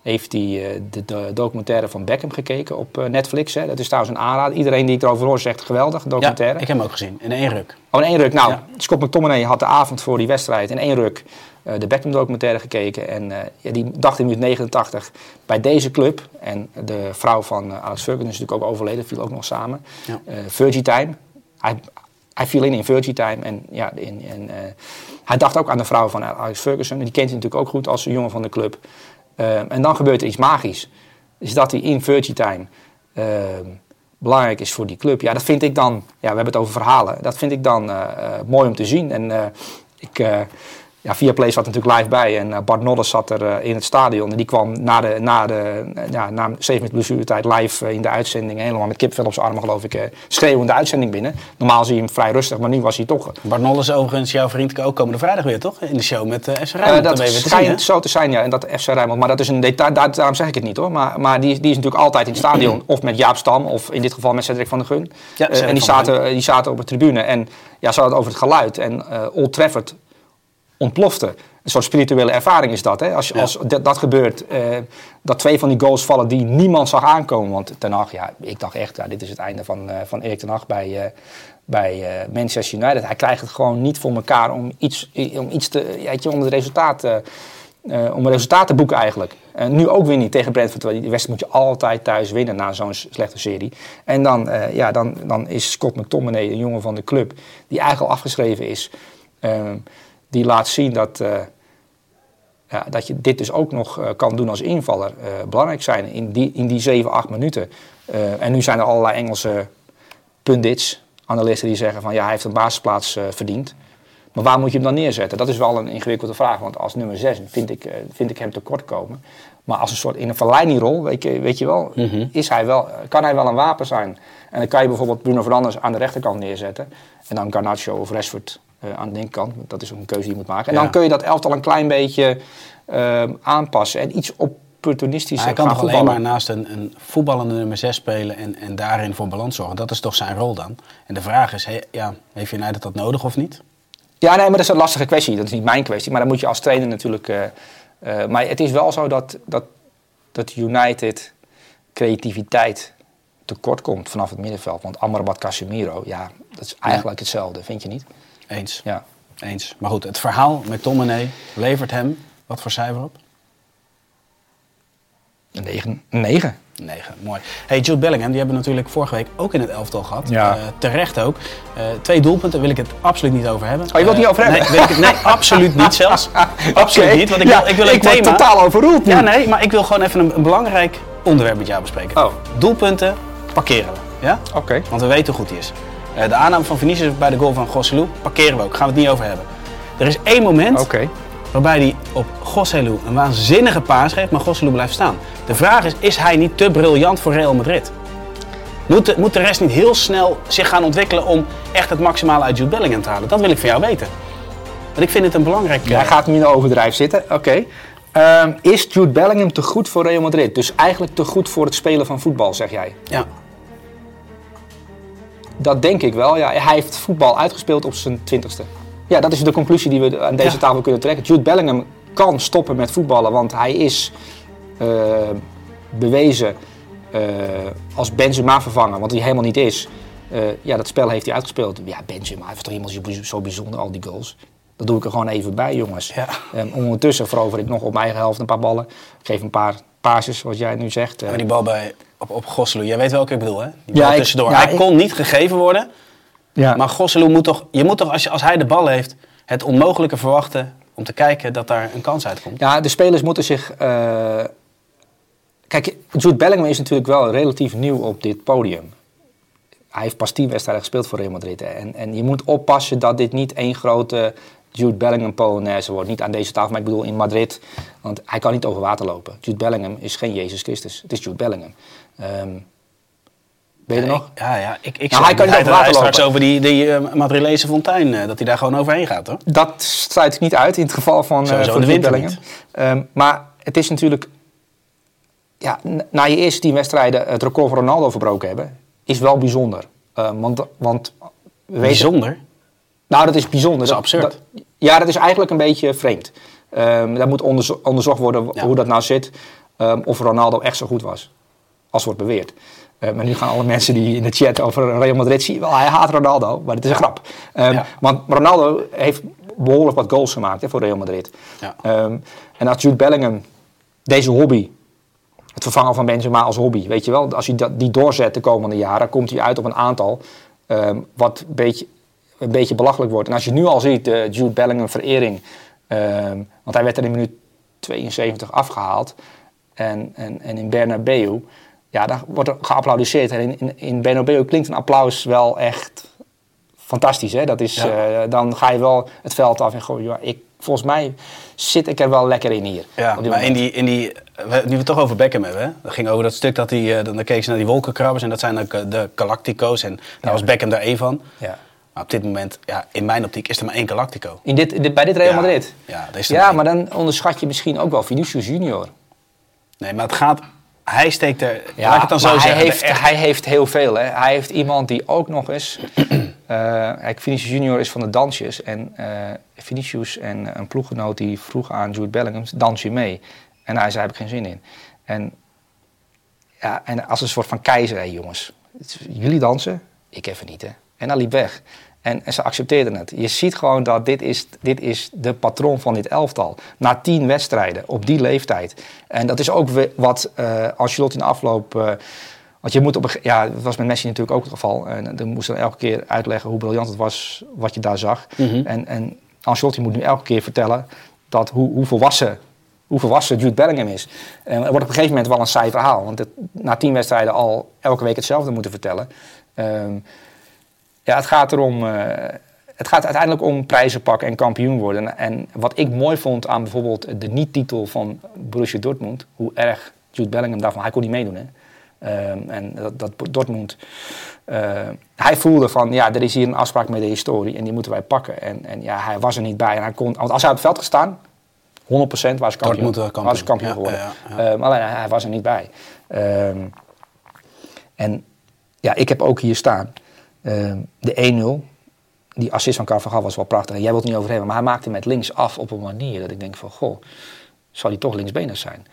heeft hij uh, de, de, documentaire van Beckham gekeken op Netflix. Hè. Dat is trouwens een aanrader. Iedereen die ik erover hoor zegt geweldig, documentaire. Ja, ik heb hem ook gezien, in één ruk. Oh, in één ruk. Nou, ja. Scott McTominay had de avond voor die wedstrijd in één ruk uh, de Beckham documentaire gekeken. En uh, ja, die dacht in minuut 89 bij deze club. En de vrouw van uh, Alex Ferguson is natuurlijk ook overleden, viel ook nog samen. Ja. Virgie Time. Hij, hij viel in in Virgie Time. En, ja, in, en, hij dacht ook aan de vrouw van Alex Ferguson. En die kent hij natuurlijk ook goed als een jongen van de club. En dan gebeurt er iets magisch. Dus dat hij in Virgie Time belangrijk is voor die club. Ja, dat vind ik dan, ja, we hebben het over verhalen. Dat vind ik dan mooi om te zien. En ik ja, via Play zat natuurlijk live bij en uh, Bart Noddes zat er uh, in het stadion. En die kwam na, de, na, de, uh, ja, na zeven minuten blessuretijd live in de uitzending. Helemaal met kipvel op zijn armen geloof ik. schreeuwende uitzending binnen. Normaal zie je hem vrij rustig, maar nu was hij toch... Bart Noddes overigens, jouw vriend, ook komende vrijdag weer toch? In de show met FC Rijnmond. dat schijnt zo te zijn, ja. En dat FC Rijnmond. Maar dat is een detail, daar, daarom zeg ik het niet hoor. Maar, maar die, die is natuurlijk altijd in het stadion. of met Jaap Stam, of in dit geval met Cedric van der Gun. Ja, en die zaten, die zaten op de tribune. En ja, ze hadden het over het geluid. En Old Trafford ontplofte. Een soort spirituele ervaring is dat. Hè? Als, Ja. als dat, dat gebeurt, eh, dat twee van die goals vallen die niemand zag aankomen. Want Ten Hag, ja, ik dacht echt, ja, dit is het einde van, eh, van Erik Ten Hag bij, eh, bij Manchester United. Hij krijgt het gewoon niet voor elkaar om iets, om iets te, weet je, om het resultaat, om een resultaat te boeken eigenlijk. En nu ook weer niet tegen Brentford. Die wedstrijd moet je altijd thuis winnen na zo'n slechte serie. En dan, ja, dan, dan is Scott McTominay, een jongen van de club, die eigenlijk al afgeschreven is. Die laat zien dat, eh, ja, dat je dit dus ook nog eh, kan doen als invaller. eh, belangrijk zijn in die, in die 7, 8 minuten. En nu zijn er allerlei Engelse pundits, analisten die zeggen van ja, hij heeft een basisplaats verdiend. Maar waar moet je hem dan neerzetten? Dat is wel een ingewikkelde vraag. Want als nummer 6 vind ik, vind ik hem tekort komen. Maar als een soort in een verleidingrol, weet je, weet je wel, is hij wel, kan hij wel een wapen zijn. En dan kan je bijvoorbeeld Bruno Fernandes aan de rechterkant neerzetten. En dan Garnacho of Rashford aan de linkerkant. Dat is ook een keuze die je moet maken. En Ja. dan kun je dat elftal een klein beetje eh, aanpassen. En iets opportunistischer Hij kan toch alleen maar naast een, een voetballende nummer 6 spelen en, en daarin voor balans zorgen. Dat is toch zijn rol dan? En de vraag is, he- ja, heeft United dat nodig of niet? Ja, nee, maar dat is een lastige kwestie. Dat is niet mijn kwestie. Maar dan moet je als trainer natuurlijk... eh, eh, maar het is wel zo dat, dat, dat United creativiteit tekort komt vanaf het middenveld. Want Amrabat Casemiro, ja, dat is eigenlijk hetzelfde, vind je niet? Eens. Ja. Eens. Maar goed, het verhaal met Tommenay levert hem wat voor cijfer op? Een negen. Een negen. 9. Mooi. Hey, Jude Bellingham, die hebben we natuurlijk vorige week ook in het elftal gehad. Ja. Eh, terecht ook. Eh, twee doelpunten wil ik het absoluut niet over hebben. Oh, je wilt het niet over hebben? Nee, wil ik het, nee absoluut niet zelfs. Absoluut niet, want ik Ja, wil, ik wil een ik word thema. totaal overroeld nu. Ja, nee, maar ik wil gewoon even een, een belangrijk onderwerp met jou bespreken. Oh. Doelpunten parkeren we. Ja? Oké. Want we weten hoe goed hij is. Eh, de aanname van Vinicius bij de goal van Gosselu parkeren we ook. Gaan we het niet over hebben. Er is één moment waarbij hij op Gosselu een waanzinnige paas geeft, maar Gosselu blijft staan. De vraag is, is hij niet te briljant voor Real Madrid? Moet de, moet de rest niet heel snel zich gaan ontwikkelen om echt het maximale uit Jude Bellingham te halen? Dat wil ik van jou weten. Want ik vind het een belangrijk... Jij eh, gaat hem in de overdrijf zitten. Oké. Ehm, is Jude Bellingham te goed voor Real Madrid? Dus eigenlijk te goed voor het spelen van voetbal, zeg jij? Ja, Dat denk ik wel. Ja, hij heeft voetbal uitgespeeld op zijn twintigste. Ja, dat is de conclusie die we aan deze Ja. tafel kunnen trekken. Jude Bellingham kan stoppen met voetballen, want hij is eh, bewezen eh, als Benzema vervanger, wat hij helemaal niet is. Eh, ja, dat spel heeft hij uitgespeeld. Ja, Benzema hij was toch helemaal zo- zo bijzonder, al die goals. Dat doe ik er gewoon even bij, jongens. Ja. En ondertussen verover ik nog op mijn eigen helft een paar ballen. Ik geef een paar paasjes, zoals jij nu zegt. Maar die bal bij, op, op Gosselu, jij weet welke ik bedoel hè? Die Ja, ik- hij ik- kon niet gegeven worden, ja. maar Gosselu moet toch... Je moet toch, als, je, als hij de bal heeft, het onmogelijke verwachten om te kijken dat daar een kans uitkomt. Ja, de spelers moeten zich. eh, Kijk, Jude Bellingham is natuurlijk wel relatief nieuw op dit podium. Hij heeft pas tien wedstrijden gespeeld voor Real Madrid. En, en je moet oppassen dat dit niet één grote Jude Bellingham Polonaise wordt. Niet aan deze tafel, maar ik bedoel in Madrid. Want hij kan niet over water lopen. Jude Bellingham is geen Jezus Christus. Het is Jude Bellingham. Ehm, ben je er nog? Ja, ja. Ik, ik Nou, hij kan niet over water straks over die, die eh, fontein, eh, dat hij daar gewoon overheen gaat, hoor. Dat sluit ik niet uit in het geval van, eh van de Bellingham. Ehm, maar het is natuurlijk... Ja, na je eerste tien wedstrijden het record van Ronaldo verbroken hebben... is wel bijzonder. Ehm, want, want we weten... Bijzonder. Nou, dat is bijzonder. Dat is absurd. ja, dat is eigenlijk een beetje vreemd. Ehm daar moet onderzo- onderzocht worden Ja. hoe dat nou zit. ehm, of Ronaldo echt zo goed was. Als wordt beweerd. Eh, maar nu gaan alle mensen die in de chat over Real Madrid zien... Wel, hij haat Ronaldo, maar het is een grap. Ehm, Ja. Want Ronaldo heeft behoorlijk wat goals gemaakt hè, voor Real Madrid. Ja. Ehm, en als Jude Bellingham deze hobby... Het vervangen van Benzema als hobby, weet je wel. Als hij dat, die doorzet de komende jaren, komt hij uit op een aantal ehm, wat een beetje, een beetje belachelijk wordt. En als je nu al ziet, de Jude Bellingham verering, want hij werd er in minuut 72 afgehaald. En, en, en in Bernabeu, ja, dan wordt er geapplaudiseerd. En in, in, in Bernabeu klinkt een applaus wel echt fantastisch. Hè? Dat is, Ja. eh, dan ga je wel het veld af en gooi, ja, ik, volgens mij zit ik er wel lekker in hier. Ja, maar in die, in die, we- nu we het toch over Beckham hebben, hè? dat ging over dat stuk dat hij, eh, dan keek ze naar die wolkenkrabbers en dat zijn ook de Galactico's en daar was Beckham daar één van. Ja. Maar op dit moment, ja, in mijn optiek is er maar één Galactico. In dit, dit- bij dit Real. Madrid? Ja, Ja, maar maar dan onderschat je misschien ook wel Vinicius Junior. Nee, maar het gaat, hij steekt er, laat ik het dan zo maar zeggen. Hij heeft, echt- hij heeft heel veel. Hè. Hij heeft iemand die ook nog eens Eh, kijk, Vinicius Junior is van de dansjes. En eh Vinicius en een ploeggenoot die vroeg aan Jude Bellingham, dans je mee? En hij zei, daar heb ik geen zin in. En, ja, en als een soort van keizer, hé jongens, jullie dansen, ik even niet hè. En hij liep weg. En, en ze accepteerden het. Je ziet gewoon dat dit is, dit is de patroon van dit elftal. Na tien wedstrijden, op die leeftijd. En dat is ook wat eh Ancelotti in de afloop... eh, want je moet op een, ja, dat was met Messi natuurlijk ook het geval. En dan moest dan elke keer uitleggen hoe briljant het was wat je daar zag. Mhm. En, en Ancelotti moet nu elke keer vertellen dat hoe, hoe, volwassen, hoe volwassen Jude Bellingham is. En het wordt op een gegeven moment wel een saai verhaal. Want het, na tien wedstrijden al elke week hetzelfde moeten vertellen. Ehm, ja, het gaat erom... eh, het gaat uiteindelijk om prijzen pakken en kampioen worden. En wat ik mooi vond aan bijvoorbeeld de niet-titel van Borussia Dortmund... hoe erg Jude Bellingham daarvan... Hij kon niet meedoen, hè. Ehm, en dat, dat Dortmund... eh, hij voelde van, ja, er is hier een afspraak met de historie... en die moeten wij pakken. En, en ja, hij was er niet bij. En hij kon, want als hij op het veld gestaan... 100% was hij kampioen. Wel kampioen. Was kampioen Ja, geworden. ja, ja. Ehm, alleen hij, hij was er niet bij. Ehm, en ja, ik heb ook hier staan ehm, de 1-0. Die assist van Carvajal was wel prachtig. Jij wilt het niet over hebben, maar hij maakte met links af op een manier dat ik denk van, goh, zal hij toch linksbenig zijn?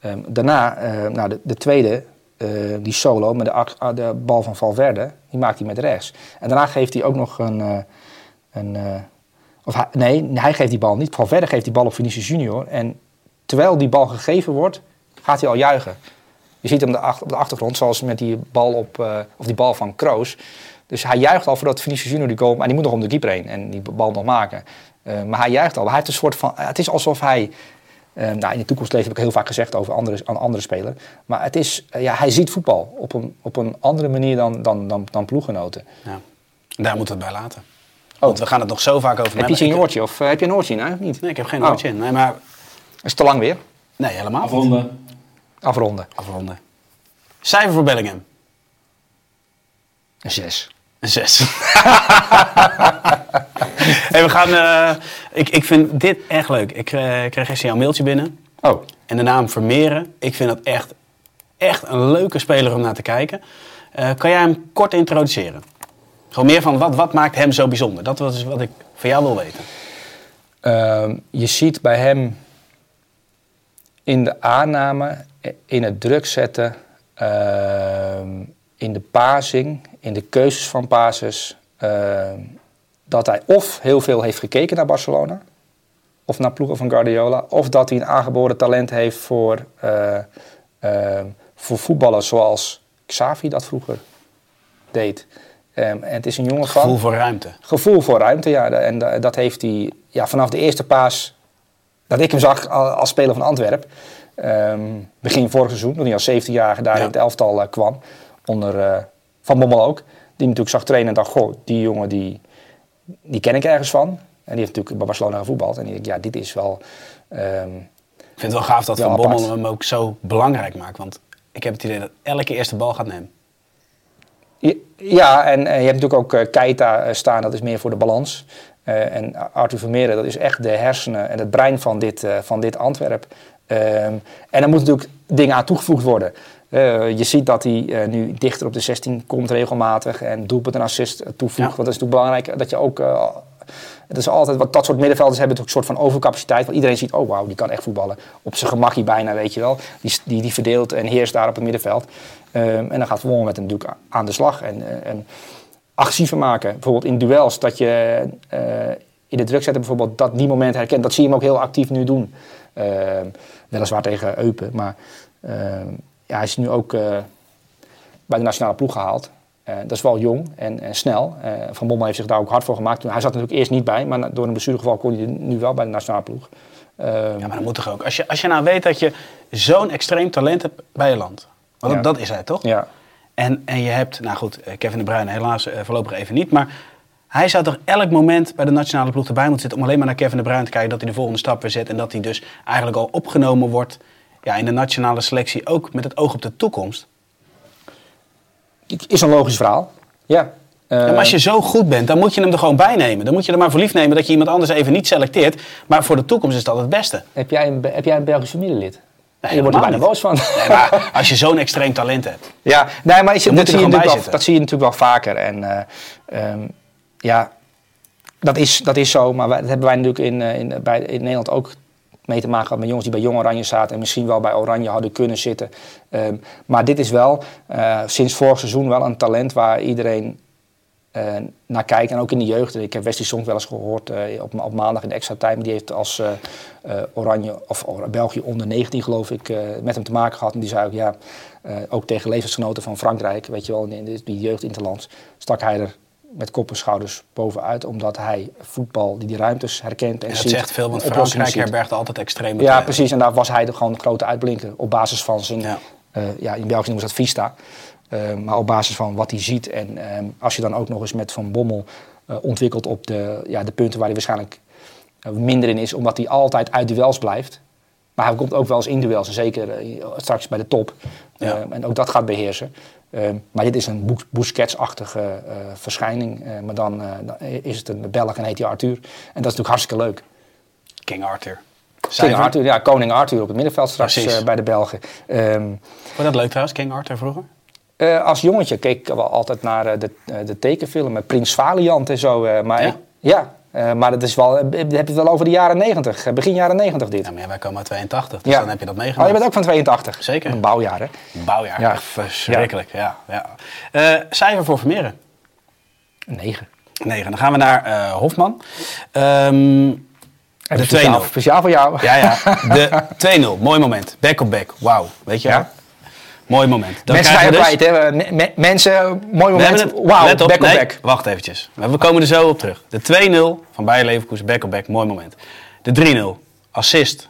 Ehm, daarna, eh, nou, de, de tweede, eh, die solo met de, ah, de bal van Valverde, die maakt hij met rechts. En daarna geeft hij ook nog een, eh, een eh, of nee, hij geeft die bal niet. Valverde geeft die bal op Vinicius Junior. En terwijl die bal gegeven wordt, gaat hij al juichen. Je ziet hem op de achtergrond, zoals met die bal, op, of die bal van Kroos. Dus hij juicht al voordat Vinicius Junior die goal... Maar die moet nog om de keeper heen en die bal nog maken. Eh, maar hij juicht al. Hij heeft een soort van... Het is alsof hij... eh, nou, in de toekomst heb ik heel vaak gezegd over andere, aan andere spelers. Maar het is, eh, ja, hij ziet voetbal op een, op een andere manier dan, dan, dan, dan ploeggenoten. Ja. Daar moeten we het bij laten. Want we gaan het nog zo vaak over Heb je Ik- oortje? Of heb je een oortje in? hè, niet? Nee, ik heb geen Oh. oortje in. Nee, maar Is het te lang weer? nee, helemaal niet. Afronden. Afronden. Afronden. Cijfer voor Bellingham. Een zes. Een zes. hey, we gaan, eh, ik, ik vind dit echt leuk. Ik eh, kreeg gisteren jouw mailtje binnen. Oh, En de naam Vermeeren. Ik vind dat echt, echt een leuke speler om naar te kijken. Eh, kan jij hem kort introduceren? Gewoon meer van wat, wat maakt hem zo bijzonder? Dat is wat ik van jou wil weten. Ehm, je ziet bij hem in de aanname, in het druk zetten, ehm, in de passing, in de keuzes van passes, ehm, dat hij of heel veel heeft gekeken naar Barcelona, of naar ploegen van Guardiola, of dat hij een aangeboren talent heeft voor, eh, ehm, voor voetballen zoals Xavi dat vroeger deed. Ehm, en het is een jongen van... Gevoel voor ruimte. Gevoel voor ruimte, ja. En da- dat heeft hij ja, vanaf de eerste paas dat ik hem zag al- als speler van Antwerp. ehm, begin vorig seizoen, toen hij als 17-jarige daar Ja. in het elftal eh, kwam. Onder eh, Van Bommel ook. Die natuurlijk zag trainen en dacht, goh, die jongen die, die ken ik ergens van. En die heeft natuurlijk bij Barcelona gevoetbald. En die dacht, ja, dit is wel... ehm, Ik vind het wel gaaf dat Van Bommel apart. hem ook zo belangrijk maakt. Want ik heb het idee dat elke eerste bal gaat nemen. Ja, en je hebt natuurlijk ook eh, Keita eh, staan, dat is meer voor de balans. En Arthur Vermeeren, dat is echt de hersenen en het brein van dit, van dit Antwerp. Ehm, en er moeten natuurlijk dingen aan toegevoegd worden. Eh, je ziet dat hij eh, nu dichter op de 16 komt regelmatig en doelpunt en assist eh, toevoegt. Ja. Want dat is natuurlijk belangrijk dat je ook... eh, het is altijd, wat dat soort middenvelders hebben toch een soort van overcapaciteit. Want iedereen ziet, oh wauw, die kan echt voetballen. Op zijn gemakkie bijna, weet je wel. Die, die, die verdeelt en heerst daar op het middenveld. Ehm, en dan gaat Verwongen met hem natuurlijk aan de slag. En, en agressiever maken. Bijvoorbeeld in duels, dat je in de druk zetten bijvoorbeeld dat die moment herkent. Dat zie je hem ook heel actief nu doen. Ehm, weliswaar tegen Eupen, maar ehm, ja, hij is nu ook eh, bij de nationale ploeg gehaald. Eh, dat is wel jong en, en snel. Eh, Van Bommel heeft zich daar ook hard voor gemaakt. Hij zat er natuurlijk eerst niet bij, maar door een blessuregeval kon hij nu wel bij de nationale ploeg. Ja, maar dat moet toch ook. Als je, als je nou weet dat je zo'n extreem talent hebt bij je land. Want Ja. dat is hij toch? ja. En, en je hebt, nou goed, Kevin de Bruyne helaas voorlopig even niet. Maar hij zou toch elk moment bij de nationale ploeg erbij moeten zitten. Om alleen maar naar Kevin de Bruyne te kijken dat hij de volgende stap weer zet. En dat hij dus eigenlijk al opgenomen wordt ja, in de nationale selectie. Ook met het oog op de toekomst. Is een logisch verhaal. Ja. Ja, maar als je zo goed bent, dan moet je hem er gewoon bij nemen. Dan moet je er maar voor lief nemen dat je iemand anders even niet selecteert. Maar voor de toekomst is dat het beste. heb, jij een, heb jij een Belgisch familielid? Nee, je wordt er bijna boos van. Nee, maar als je zo'n extreem talent hebt. Ja, nee, maar is, dat, zie je wel, dat zie je natuurlijk wel vaker. En, eh, ehm, ja, dat is, dat is zo. Maar wij, dat hebben wij natuurlijk in, eh, in, bij, in Nederland ook mee te maken gehad met jongens die bij Jong Oranje zaten en misschien wel bij Oranje hadden kunnen zitten. Ehm, maar dit is wel eh, sinds vorig seizoen wel een talent waar iedereen eh, naar kijkt. En ook in de jeugd. Ik heb Wesley Song wel eens gehoord eh, op, op maandag in de extra time. Die heeft als Oranje of België onder 19 geloof ik met hem te maken gehad. En die zei ook ja, ook tegen levensgenoten van Frankrijk, weet je wel, in, in die jeugd interlands, stak hij er met kop en schouders bovenuit. Omdat hij voetbal die die ruimtes herkent en En dat ziet. zegt veel, want Frankrijk herbergt altijd extreme Ja, precies. En daar was hij de, gewoon de grote uitblinker op basis van zijn... Ja. eh, ja, in België noemen ze dat Vista. Eh, maar op basis van wat hij ziet. En ehm, als je dan ook nog eens met Van Bommel eh, ontwikkelt op de, ja, de punten waar hij waarschijnlijk minder in is. Omdat hij altijd uit duels blijft. Maar hij komt ook wel eens in duels. En zeker straks bij de top. Ja. Eh, en ook dat gaat beheersen. Ehm, maar dit is een Busquets-achtige eh, verschijning. Eh, maar dan, eh, dan is het een Belg en heet hij Arthur. En dat is natuurlijk hartstikke leuk. King Arthur. King. Arthur, ja, koning Arthur op het middenveld straks bij de Belgen. Vond je dat leuk trouwens, King Arthur vroeger? als jongetje keek ik wel altijd naar eh, de, de tekenfilm met Prins Valiant en zo. maar Ja? ik- ja eh, maar dat is wel, eh, heb je het wel over de jaren 90, eh, begin jaren 90 dit. Ja, maar ja, wij komen uit 82, dus Ja. dan heb je dat Oh, meegemaakt. je bent ook van 82? Zeker. Een bouwjaar, hè? Bouwjaar, Ja. verschrikkelijk. Ja. Ja, cijfer voor Vermeeren? Een 9. 9. Dan gaan we naar Hofman. Ehm, de 2-0. Speciaal, speciaal voor jou. Ja, ja. De 2-0. Mooi moment. Back op back. Wauw. Weet je wel? Mooi moment. Dan mensen dus- kwijt, hè? Me- me- mensen, mooi moment. het, Wauw, let op, back nee, on back. wacht eventjes. We komen er zo op terug. De 2-0 van Bayer Leverkusen, back op back, mooi moment. De 3-0, assist,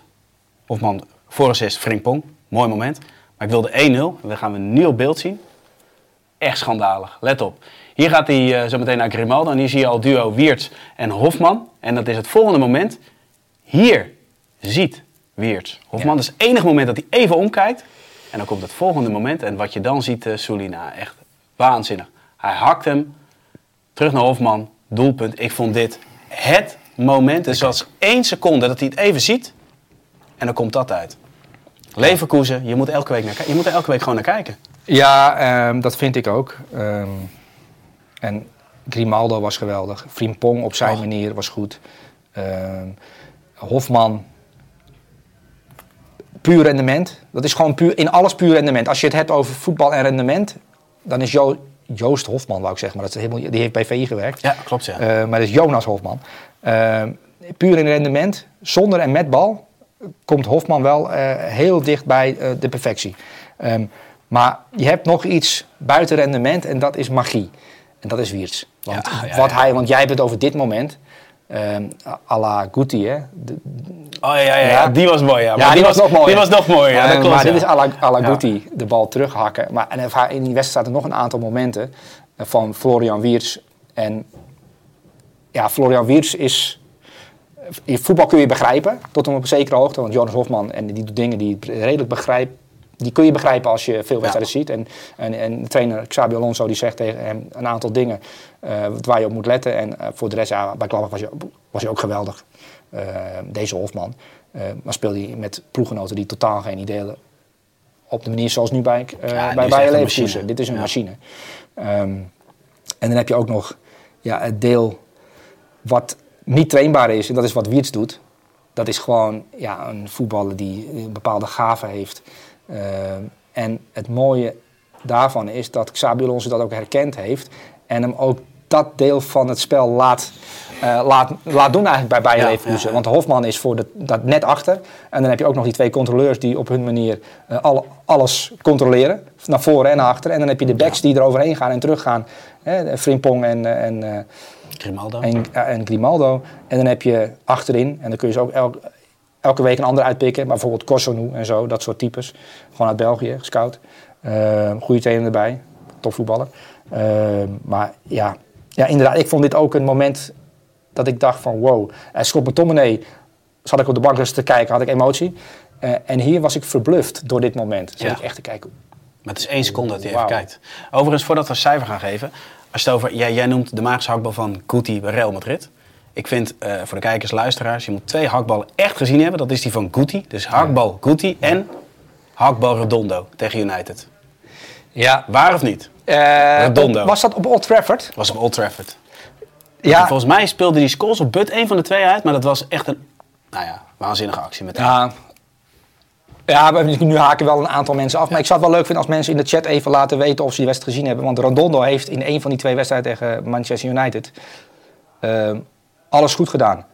Hofman, voor assist, Frimpong, mooi moment. Maar ik wil de 1-0, en dan gaan we nu op beeld zien. Echt schandalig, let op. Hier gaat hij eh, zo meteen naar Grimaldo en hier zie je al duo Wiertz en Hofman. En dat is het volgende moment. Hier ziet Wiertz Hofman. Dat is het enige moment dat hij even omkijkt. En dan komt het volgende moment. En wat je dan ziet, eh Sulina, echt waanzinnig. Hij hakt hem terug naar Hofman, doelpunt. Ik vond dit het moment. Dus was één seconde dat hij het even ziet. En dan komt dat uit. Leverkusen, je moet, elke week naar, je moet er elke week gewoon naar kijken. Ja, ehm, dat vind ik ook. Ehm, en Grimaldo was geweldig. Frimpong op zijn Och. manier was goed. Ehm, Hofman, puur rendement. Dat is gewoon puur, in alles puur rendement. Als je het hebt over voetbal en rendement, dan is Jo- Joost Hofman, wou ik zeggen, maar dat is helemaal, die heeft bij VI gewerkt. Ja, klopt ja. Eh, maar dat is Jonas Hofman. Ehm, puur in rendement, zonder en met bal, komt Hofman wel eh, heel dicht bij eh, de perfectie. Ehm, maar je hebt nog iets buiten rendement en dat is magie. En dat is Wiertz. Want, Ja, ja, wat. Hij, want jij hebt het over dit moment. Ehm à la Guti, hè? De- Oh ja, ja, ja, Ja. die was mooi. Ja, ja, die was nog mooi. Die was nog mooi, ja, dat klopt. maar dit is à la, à. Guti, de bal terughakken. Maar en in die wedstrijd zaten nog een aantal momenten eh, van Florian Wiertz. En ja, Florian Wiertz is... In voetbal kun je begrijpen, tot een op een zekere hoogte. Want Jonas Hofman, en die doet dingen die je redelijk begrijpt. Die kun je begrijpen als je veel wedstrijden ziet. En, en, en de trainer Xabi Alonso die zegt tegen hem een aantal dingen eh, waar je op moet letten. En eh, voor de rest, ja, bij Klappert was hij, was hij ook geweldig. Eh, deze Hofman. Maar speelde hij met ploeggenoten die totaal geen idee hadden. Op de manier zoals nu bij, Ja, bij Bayer Leverkusen. Dit is een Ja. machine. Ehm, en dan heb je ook nog ja, het deel wat niet trainbaar is. En dat is wat Wiertz doet. Dat is gewoon ja, een voetballer die een bepaalde gave heeft. Ehm, en het mooie daarvan is dat Xabi Alonso dat ook herkend heeft. En hem ook dat deel van het spel laat, eh, laat, laat doen eigenlijk bij Bayer Ja, Leverkusen. ja. Want Hofman is voor de, dat net achter. En dan heb je ook nog die twee controleurs die op hun manier eh, alle- alles controleren. Naar voren en naar achter. En dan heb je de backs die er overheen gaan en teruggaan. Hè, Frimpong en, eh, en, Grimaldo. en, en Grimaldo. En dan heb je achterin, en dan kun je ze ook elk- elke week een ander uitpikken. Maar bijvoorbeeld Kossonu en zo, dat soort types. Gewoon uit België, gescout. Eh goede trainer erbij, topvoetballer. Eh, maar ja, ja, inderdaad, ik vond dit ook een moment dat ik dacht van wow. Uh, Scott McTominay, zat ik op de bank eens te kijken, had ik emotie. Eh, en hier was ik verbluft door dit moment. Zat Ja. ik echt te kijken. Maar het is één seconde dat Wauw. even kijkt. Overigens, voordat we een cijfer gaan geven. Als je het over, jij noemt de magische hakbal van Guti bij Real Madrid. Ik vind eh, voor de kijkers, luisteraars, je moet twee hakballen echt gezien hebben. Dat is die van Guti. Dus hakbal Guti en hakbal Redondo tegen United. Ja. Waar of niet? Eh, Redondo. was dat op Old Trafford? Was op Old Trafford. Ja, Volgens mij speelde die Scholes op But een van de twee uit, maar dat was echt een nou ja, waanzinnige actie met. Ja. Ja, we- nu haken wel een aantal mensen af. Maar ik zou het wel leuk vinden als mensen in de chat even laten weten of ze die wedstrijd gezien hebben. Want Ronaldo heeft in een van die twee wedstrijden tegen Manchester United ehm, alles goed gedaan.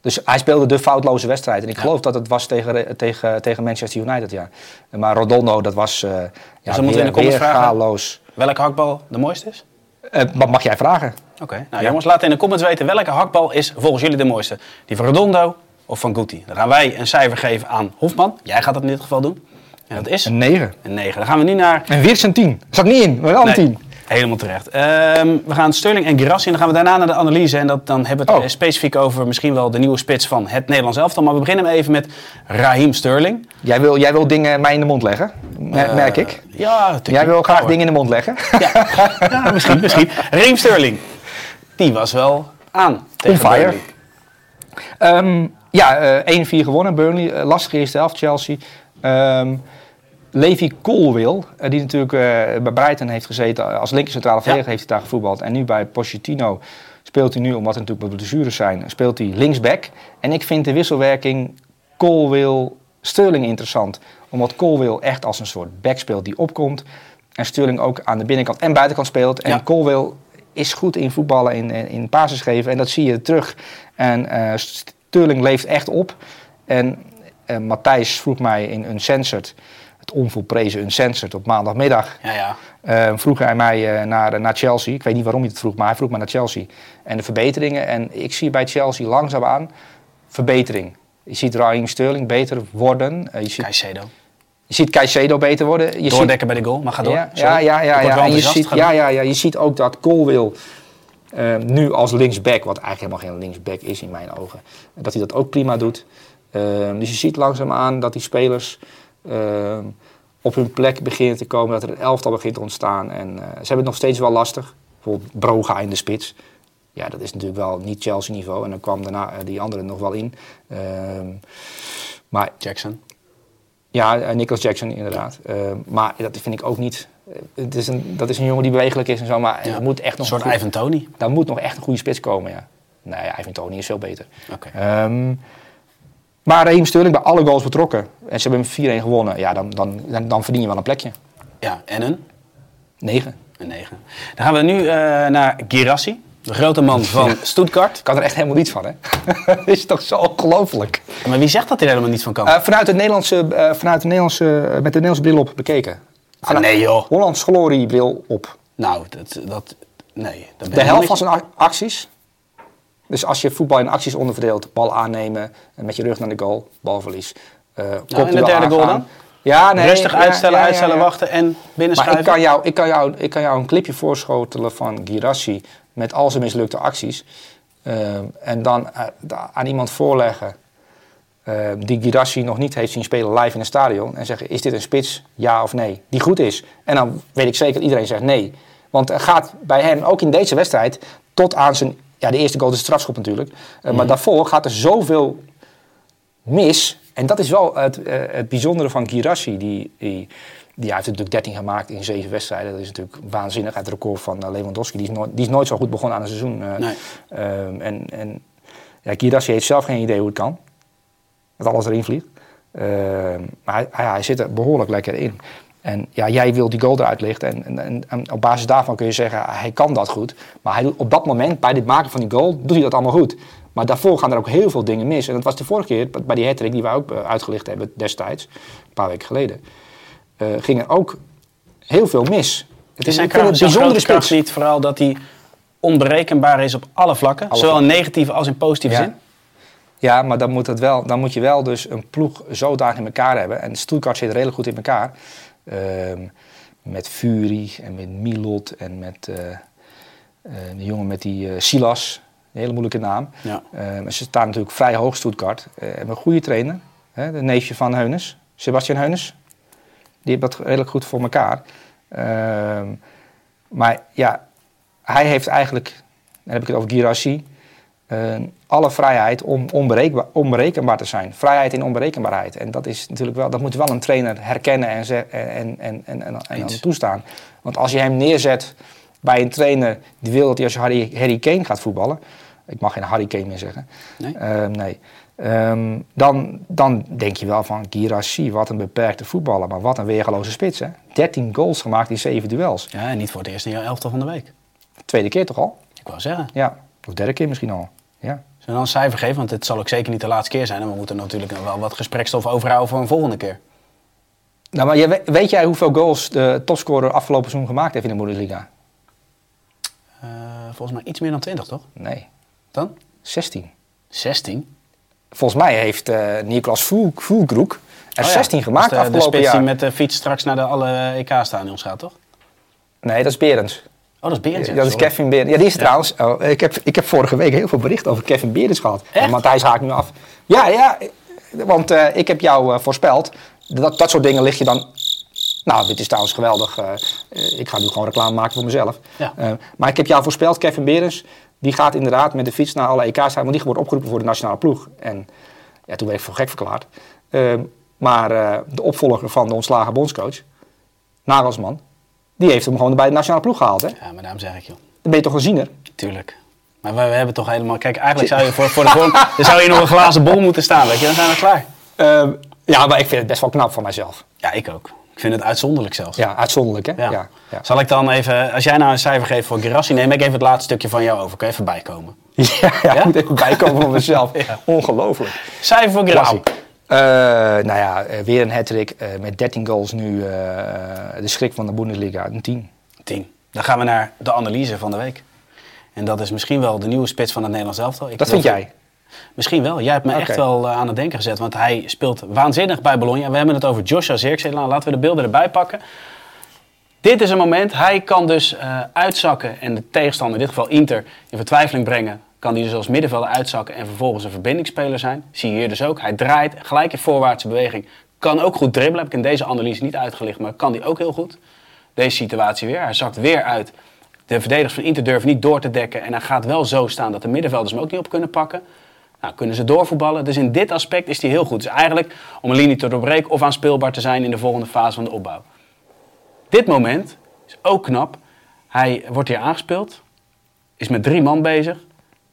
Dus hij speelde de foutloze wedstrijd. En ik geloof dat het was tegen, tegen, tegen Manchester United, ja. Maar Ronaldo, dat was eh ja, Dus dan moeten we in de comments vragen. Welke hakbal de mooiste is? Eh, wat mag jij vragen? Oké, nou jongens, laat in de comments weten welke hakbal is volgens jullie de mooiste. Die van Redondo of van Guti? Dan gaan wij een cijfer geven aan Hofman. Jij gaat dat in dit geval doen. En dat is Een 9. een 9. Dan gaan we nu naar... En weer zijn 10. Zat niet in, maar wel een Nee, 10. Helemaal terecht. Ehm, we gaan Sterling en Girassi en dan gaan we daarna naar de analyse. En dat, dan hebben we het Oh. specifiek over misschien wel de nieuwe spits van het Nederlands elftal. Maar we beginnen even met Raheem Sterling. Jij wil, jij wil dingen mij in de mond leggen, Eh, merk ik. Ja, natuurlijk. Jij wil graag dingen in de mond leggen. Ja, ja misschien, misschien. Raheem Sterling. Die was wel aan tegen On fire. Ehm, ja, eh 1-4 gewonnen. Burnley, eh, lastige eerste helft. Chelsea. Ehm Levi Colwill, eh, die natuurlijk eh, bij Brighton heeft gezeten als linker centrale verdediger, heeft hij daar gevoetbald. En nu bij Pochettino speelt hij nu, omdat er natuurlijk wat blessures zijn, speelt hij linksback. En ik vind de wisselwerking Colwill Sterling interessant. Omdat Colwill echt als een soort back speelt die opkomt. En Sterling ook aan de binnenkant en buitenkant speelt. En Ja. Colwill is goed in voetballen, in, in, passes geven. En dat zie je terug. En eh, Sterling leeft echt op. En eh, Matthijs vroeg mij in Uncensored, het onvolprezen Uncensored op maandagmiddag. Ja, ja. eh, vroeg hij mij eh, naar, naar Chelsea. Ik weet niet waarom hij het vroeg, maar hij vroeg me naar Chelsea. En de verbeteringen. En ik zie bij Chelsea langzaamaan verbetering. Je ziet Raheem Sterling beter worden. Eh, je, ziet, Caicedo. je ziet Caicedo beter worden. Je ziet, Doordekken bij de goal, maar ga door. ja, Sorry. ja, ja, ja, En je ziet, ja, ja, ja, je ziet ook dat Colwill eh, nu als linksback, wat eigenlijk helemaal geen linksback is in mijn ogen, dat hij dat ook prima doet. Ehm, dus je ziet langzaamaan dat die spelers ehm, op hun plek beginnen te komen, dat er een elftal begint te ontstaan. En eh, ze hebben het nog steeds wel lastig. Bijvoorbeeld Broga in de spits. Ja, dat is natuurlijk wel niet Chelsea niveau. En dan kwam daarna eh, die andere nog wel in. Ehm, maar Jackson. ja, eh, Nicholas Jackson inderdaad. Eh, maar dat vind ik ook niet. eh, Het is een, dat is een jongen die bewegelijk is en zo, maar Ja. er moet echt Een nog soort een goede- Ivan Tony. daar moet nog echt een goede spits komen, ja. Nee, ja, Ivan Tony is veel beter. Oké. Ehm, maar Raheem Sterling bij alle goals betrokken. En ze hebben met 4-1 gewonnen. Ja, dan, dan, dan, dan verdien je wel een plekje. Ja, en een? 9. Een 9. Dan gaan we nu eh, naar Girassi. De grote man van Stuttgart. Ik kan er echt helemaal niets van, hè? Dat is toch zo ongelooflijk. Maar wie zegt dat hij er helemaal niet van kan? Eh, vanuit, het Nederlandse, eh, vanuit de Nederlandse, met de Nederlandse bril op bekeken. ah, nee joh. Hollands gloriebril op. Nou, dat... dat nee. Dat De helft van zijn ac- acties. Dus als je voetbal in acties onderverdeelt, bal aannemen, en met je rug naar de goal, balverlies. eh Nou, en de derde goal dan? Ja, nee, Rustig uitstellen, ja, ja, uitstellen, wachten en Maar binnenschuiven. ik kan, jou, ik, kan jou, ik kan jou een clipje voorschotelen van Girassi met al zijn mislukte acties. Ehm, en dan eh, aan iemand voorleggen ehm, die Girassi nog niet heeft zien spelen live in een stadion. En zeggen, is dit een spits, ja of nee? Die goed is. En dan weet ik zeker dat iedereen zegt nee. Want er gaat bij hem, ook in deze wedstrijd, tot aan zijn... Ja, de eerste goal is een strafschop natuurlijk. Eh, Maar daarvoor gaat er zoveel mis. En dat is wel het, eh, het bijzondere van Girassi. Die, die, die heeft natuurlijk 13 gemaakt in zeven wedstrijden. Dat is natuurlijk waanzinnig. Het record van eh, Lewandowski. Die is, nooit, die is nooit zo goed begonnen aan een seizoen. Nee. Ehm, en en ja, Girassi heeft zelf geen idee hoe het kan. Dat alles erin vliegt. Ehm, maar hij, hij, hij zit er behoorlijk lekker in. En ja, jij wil die goal eruit lichten. En, en, en, en op basis daarvan kun je zeggen, hij kan dat goed. Maar hij doet op dat moment, bij het maken van die goal, doet hij dat allemaal goed. Maar daarvoor gaan er ook heel veel dingen mis. En dat was de vorige keer, bij die hat die wij ook eh, uitgelicht hebben destijds, een paar weken geleden, eh, ging er ook heel veel mis. Het is kracht, zijn bijzondere spits. niet vooral dat hij onberekenbaar is op alle vlakken. Alle zowel in negatieve als in positieve Ja. zin. Ja, maar dan moet, het wel, dan moet je wel dus een ploeg zodanig in elkaar hebben. En Stuttgart zit redelijk goed in elkaar. Ehm, met Fury en met Milot en met eh, eh, de jongen met die eh, Silas. Een hele moeilijke naam. Ja. Ehm, ze staan natuurlijk vrij hoog, Stuttgart. Hebben een goede trainer. Hè, de neefje van Heunes. Sebastian Heunes. Die heeft dat redelijk goed voor elkaar. Ehm, maar ja, hij heeft eigenlijk, dan heb ik het over Girassi, eh, alle vrijheid om onberekenbaar, te zijn. Vrijheid in onberekenbaarheid. En dat is natuurlijk wel, dat moet wel een trainer herkennen en, ze- en, en, en, en, toestaan. Want als je hem neerzet bij een trainer die wil dat hij als Harry, Harry Kane gaat voetballen. Ik mag geen Harry Kane meer zeggen. Nee? Ehm, nee. Ehm, dan, dan denk je wel van Girassi, wat een beperkte voetballer. Maar wat een weergeloze spits. Hè? 13 goals gemaakt in 7 duels. Ja, en niet voor het eerst in jouw elftal van de week. Tweede keer toch al? Ik wou zeggen. Ja. Of derde keer misschien al. Ja. Zullen we dan een cijfer geven? Want het zal ook zeker niet de laatste keer zijn. En we moeten natuurlijk nog wel wat gesprekstof overhouden voor een volgende keer. Nou, maar je, weet jij hoeveel goals de topscorer afgelopen seizoen gemaakt heeft in de Bundesliga? Eh, volgens mij iets meer dan 20, toch? Nee, Dan? 16. 16. Volgens mij heeft eh Niklas Voel- Voelkroek er Oh ja, 16 gemaakt is de, afgelopen spits jaar. die met de fiets straks naar de alle EK-stadions gaat, toch? Nee, dat is Berends. Oh, dat is Berends. ja, dat is. Kevin Berends. Ja, die is trouwens... Oh, ik, heb, ik heb vorige week heel veel berichten over Kevin Berends gehad. Echt? En Matthijs haakt nu af. Ja, ja. Want eh, ik heb jou eh, voorspeld. Dat, dat soort dingen lig je dan... Nou, dit is trouwens geweldig. eh, eh, ik ga nu gewoon reclame maken voor mezelf. Ja. Eh, maar ik heb jou voorspeld, Kevin Berends... Die gaat inderdaad met de fiets naar alle EK's. Want die wordt opgeroepen voor de nationale ploeg. En ja, toen werd ik voor gek verklaard. Eh, maar eh, de opvolger van de ontslagen bondscoach... Nagelsman... Die heeft hem gewoon bij de nationale ploeg gehaald. Hè? Ja, maar daarom zeg ik, joh. Dan ben je toch een ziener? Tuurlijk. Maar we, we hebben toch helemaal... Kijk, eigenlijk zou je voor, voor de vorm... er zou hier nog een glazen bol moeten staan, weet je. Dan zijn we klaar. Ehm, ja, maar ik vind het best wel knap van mijzelf. Ja, ik ook. Ik vind het uitzonderlijk zelfs. Ja, uitzonderlijk hè? Ja. Ja. ja. Zal ik dan even... Als jij nou een cijfer geeft voor Girassi, neem ik even het laatste stukje van jou over. Kan je even bijkomen? Ja, ik moet even bijkomen van mezelf. Ongelooflijk. Cijfer voor Girassi. Wauw. Eh, nou ja, eh, weer een hat-trick eh, met 13 goals nu. de schrik van de Bundesliga, een 10. 10. Dan gaan we naar de analyse van de week. En dat is misschien wel de nieuwe spits van het Nederlands elftal. Ik Dat vind jij? Misschien wel. Jij hebt me echt wel aan het denken gezet. Want hij speelt waanzinnig bij Bologna. We hebben het over Joshua Zirkzee. Nou, laten we de beelden erbij pakken. Dit is een moment. Hij kan dus uitzakken en de tegenstander, in dit geval Inter, in vertwijfeling brengen. Kan hij dus als middenvelder uitzakken en vervolgens een verbindingsspeler zijn. Zie je hier dus ook. Hij draait gelijk in voorwaartse beweging. Kan ook goed dribbelen. Heb ik in deze analyse niet uitgelicht, maar kan hij ook heel goed. Deze situatie weer. Hij zakt weer uit. De verdedigers van Inter durven niet door te dekken. En hij gaat wel zo staan dat de middenvelders hem ook niet op kunnen pakken. Nou, kunnen ze doorvoetballen. Dus in dit aspect is hij heel goed. Dus eigenlijk om een linie te doorbreken of aanspeelbaar te zijn in de volgende fase van de opbouw. Dit moment is ook knap. Hij wordt hier aangespeeld. Is met drie man bezig.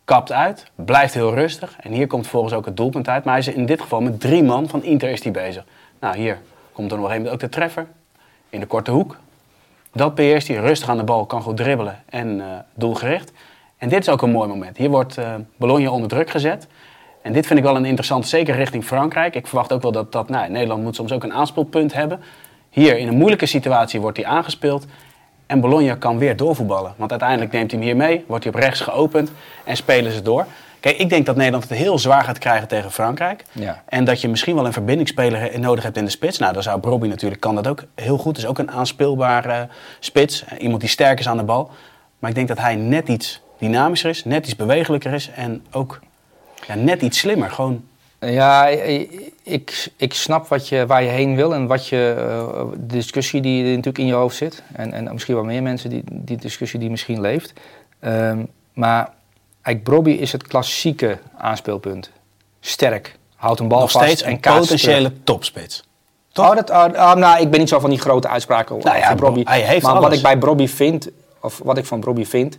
Kapt uit. Blijft heel rustig. En hier komt vervolgens ook het doelpunt uit. Maar hij is in dit geval met drie man van Inter is bezig. Nou, hier komt er nog even ook de treffer. In de korte hoek. Dat beheerst hij rustig aan de bal, kan goed dribbelen en eh, doelgericht. En dit is ook een mooi moment. Hier wordt eh, Bologna onder druk gezet. En dit vind ik wel een interessant, zeker richting Frankrijk. Ik verwacht ook wel dat, dat nou, Nederland moet soms ook een aanspeelpunt hebben. Hier in een moeilijke situatie wordt hij aangespeeld. En Bologna kan weer doorvoetballen. Want uiteindelijk neemt hij hem hier mee, wordt hij op rechts geopend en spelen ze door. Kijk, ik denk dat Nederland het heel zwaar gaat krijgen tegen Frankrijk. Ja. En dat je misschien wel een verbindingsspeler nodig hebt in de spits. Nou, dan zou Brobby natuurlijk, kan dat ook heel goed. Is ook een aanspeelbare spits. Eh, Iemand die sterk is aan de bal. Maar ik denk dat hij net iets dynamischer is, net iets bewegelijker is. En ook ja, net iets slimmer. Gewoon, Ja, ik, ik snap wat je, waar je heen wil en wat je, eh, de discussie die natuurlijk in je hoofd zit. En, en misschien wel meer mensen die, die discussie die misschien leeft. Ehm, maar eigenlijk Brobby is het klassieke aanspeelpunt. Sterk, houdt een bal nog vast steeds en een potentiële topspits. Oh, dat, oh, oh, nou, ik ben niet zo van die grote uitspraken Nou ja, hij heeft maar wat ik bij Brobby vind, of wat ik van Brobby vind,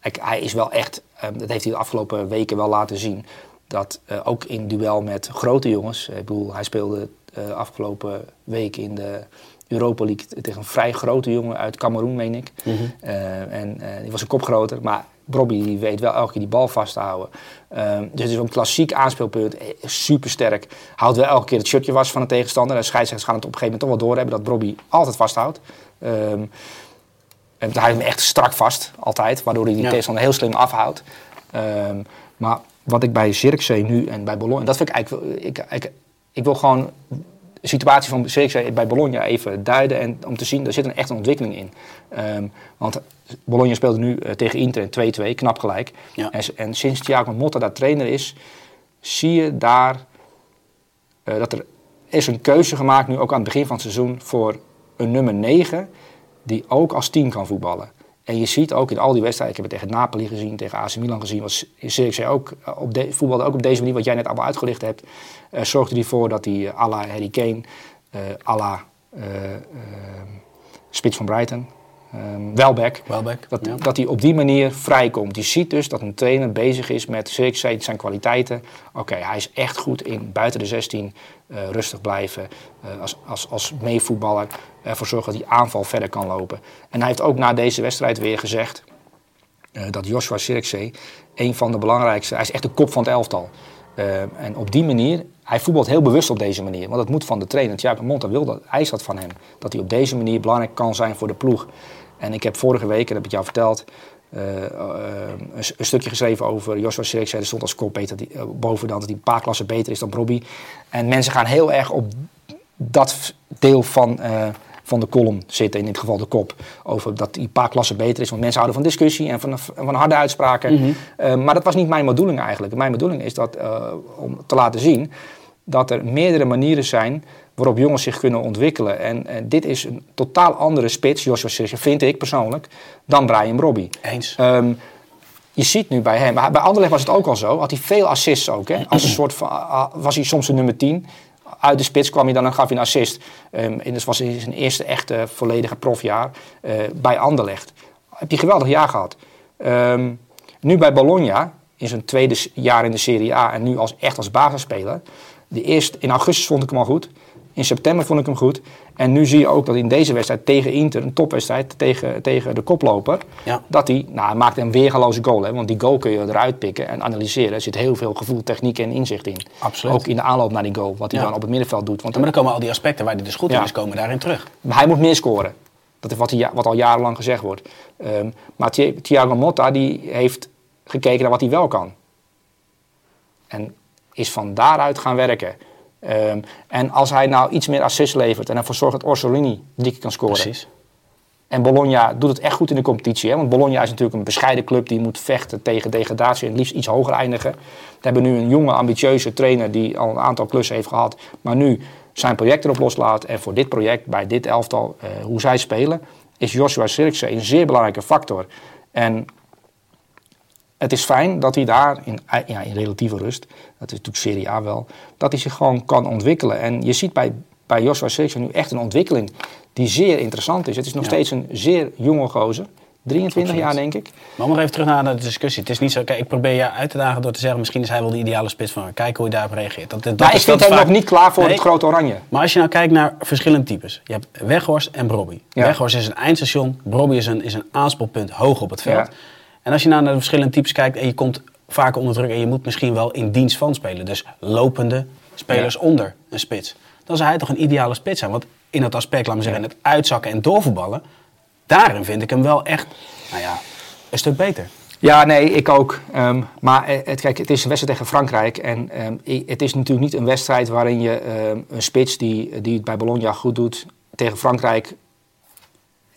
kijk, hij is wel echt, eh, dat heeft hij de afgelopen weken wel laten zien, dat eh, ook in duel met grote jongens, ik bedoel, hij speelde eh, afgelopen week in de Europa League tegen een vrij grote jongen uit Cameroen, meen ik. Mhm. Eh, en eh, die was een kop groter, maar Brobby die weet wel elke keer die bal vast te houden. Ehm, dus het is een klassiek aanspeelpunt, super sterk. Houdt wel elke keer het shirtje was van de tegenstander. En scheidsrechters gaan het op een gegeven moment toch wel doorhebben dat Brobby altijd vasthoudt. Ehm en hij houdt hem echt strak vast, altijd, waardoor hij die Ja. tegenstander heel slim afhoudt. Ehm, maar wat ik bij Zirkzee nu en bij Bologna, dat vind ik eigenlijk, ik, ik, ik wil gewoon de situatie van Zirkzee bij Bologna even duiden en om te zien, er zit een echt een ontwikkeling in. Ehm, want Bologna speelde nu eh, tegen Inter in 2-2, knap gelijk. Ja. En, en sinds Thiago Motta daar trainer is, zie je daar eh, dat er is een keuze gemaakt, nu ook aan het begin van het seizoen, voor een nummer 9 die ook als team kan voetballen. En je ziet ook in al die wedstrijden, ik heb het tegen Napoli gezien, tegen AC Milan gezien, was Zirkzee ook eh, op de, voetbalde ook op deze manier, wat jij net allemaal uitgelicht hebt, eh, zorgde hij voor dat hij eh, à la Harry Kane, eh à la eh, eh, spits van Brighton, ehm, Welbeck. Welbeck. Dat, ja. dat hij op die manier vrijkomt. Je ziet dus dat een trainer bezig is met Zirkzee, zijn kwaliteiten. Oké, hij is echt goed in buiten de 16 eh, rustig blijven. eh, als, als, als meevoetballer ervoor zorgen dat die aanval verder kan lopen. En hij heeft ook na deze wedstrijd weer gezegd eh, dat Joshua Zirkzee een van de belangrijkste... Hij is echt de kop van het elftal. En op die manier, hij voetbalt heel bewust op deze manier. Want dat moet van de trainer. Thiago Monta wil dat, eist dat van hem. Dat hij op deze manier belangrijk kan zijn voor de ploeg. En ik heb vorige week, dat heb ik jou verteld, eh, eh, een, stukje geschreven over Joshua Zirkzee. Er stond als kop beter, die, eh, boven dan dat hij een paar klassen beter is dan Robbie. En mensen gaan heel erg op dat deel van, van de column zitten, in dit geval de kop, over dat hij een paar klassen beter is. Want mensen houden van discussie en van, en van harde uitspraken. Eh, maar dat was niet mijn bedoeling eigenlijk. Mijn bedoeling is dat, om te laten zien dat er meerdere manieren zijn waarop jongens zich kunnen ontwikkelen. En dit is een totaal andere spits, Joshua Zirkzee, vind ik persoonlijk, dan Brian Robbie. Eens. Ehm, je ziet nu bij hem, maar bij Anderlecht was het ook al zo, had hij veel assists ook. Hè? Als een soort van, was hij soms een nummer 10. Uit de spits kwam hij dan en gaf hij een assist. Ehm en dat was zijn eerste echte volledige profjaar eh, bij Anderlecht. Heb hij een geweldig jaar gehad. Ehm, nu bij Bologna, in zijn tweede jaar in de Serie A en nu als, echt als basisspeler. De eerste, in augustus vond ik hem al goed. In september vond ik hem goed. En nu zie je ook dat in deze wedstrijd tegen Inter, een topwedstrijd tegen, tegen de koploper, Ja. dat hij, nou hij maakte een weergaloze goal. Hè, want die goal kun je eruit pikken en analyseren. Er zit heel veel gevoel, techniek en inzicht in. Absoluut. Ook in de aanloop naar die goal, wat hij Ja. dan op het middenveld doet. Want Maar dan komen al die aspecten waar hij dus goed in is, komen daarin terug. maar hij moet meer scoren. Dat is wat, hij, wat al jarenlang gezegd wordt. Ehm, maar Thi- Thiago Motta die heeft gekeken naar wat hij wel kan. En is van daaruit gaan werken. Ehm, en als hij nou iets meer assist levert en ervoor zorgt dat Orsolini drie keer kan scoren. Precies. En Bologna doet het echt goed in de competitie. Hè? Want Bologna is natuurlijk een bescheiden club die moet vechten tegen degradatie en liefst iets hoger eindigen. We hebben nu een jonge, ambitieuze trainer die al een aantal klussen heeft gehad. Maar nu zijn project erop loslaat. En voor dit project, bij dit elftal, eh, hoe zij spelen, is Joshua Zirkzee een zeer belangrijke factor. En het is fijn dat hij daar in, ja, in relatieve rust, dat is natuurlijk Serie A wel, dat hij zich gewoon kan ontwikkelen. En je ziet bij, bij Joshua Zirkzee nu echt een ontwikkeling die zeer interessant is. Het is nog Ja. steeds een zeer jonge gozer, 23 jaar denk ik. Maar om nog even terug naar de discussie. Het is niet zo, kijk, ik probeer je uit te dagen door te zeggen, misschien is hij wel de ideale spits van. Kijk hoe hij daarop reageert. Dat, dat Maar ik is vind dat hem vaak- nog niet klaar voor Nee. het grote oranje. Maar als je nou kijkt naar verschillende types. Je hebt Weghorst en Brobby. Ja. Weghorst is een eindstation. Brobby is een, is een aanspoelpunt hoog op het veld. Ja. En als je nou naar de verschillende types kijkt en je komt vaak onder druk en je moet misschien wel in dienst van spelen. Dus lopende spelers Ja. onder een spits. Dan zou hij toch een ideale spits zijn. Want in dat aspect, laat me zeggen, het uitzakken en doorvoetballen. Daarin vind ik hem wel echt, nou ja, een stuk beter. Ja, nee, ik ook. Ehm, maar eh, het, kijk, het is een wedstrijd tegen Frankrijk. En ehm, het is natuurlijk niet een wedstrijd waarin je ehm, een spits die, die het bij Bologna goed doet tegen Frankrijk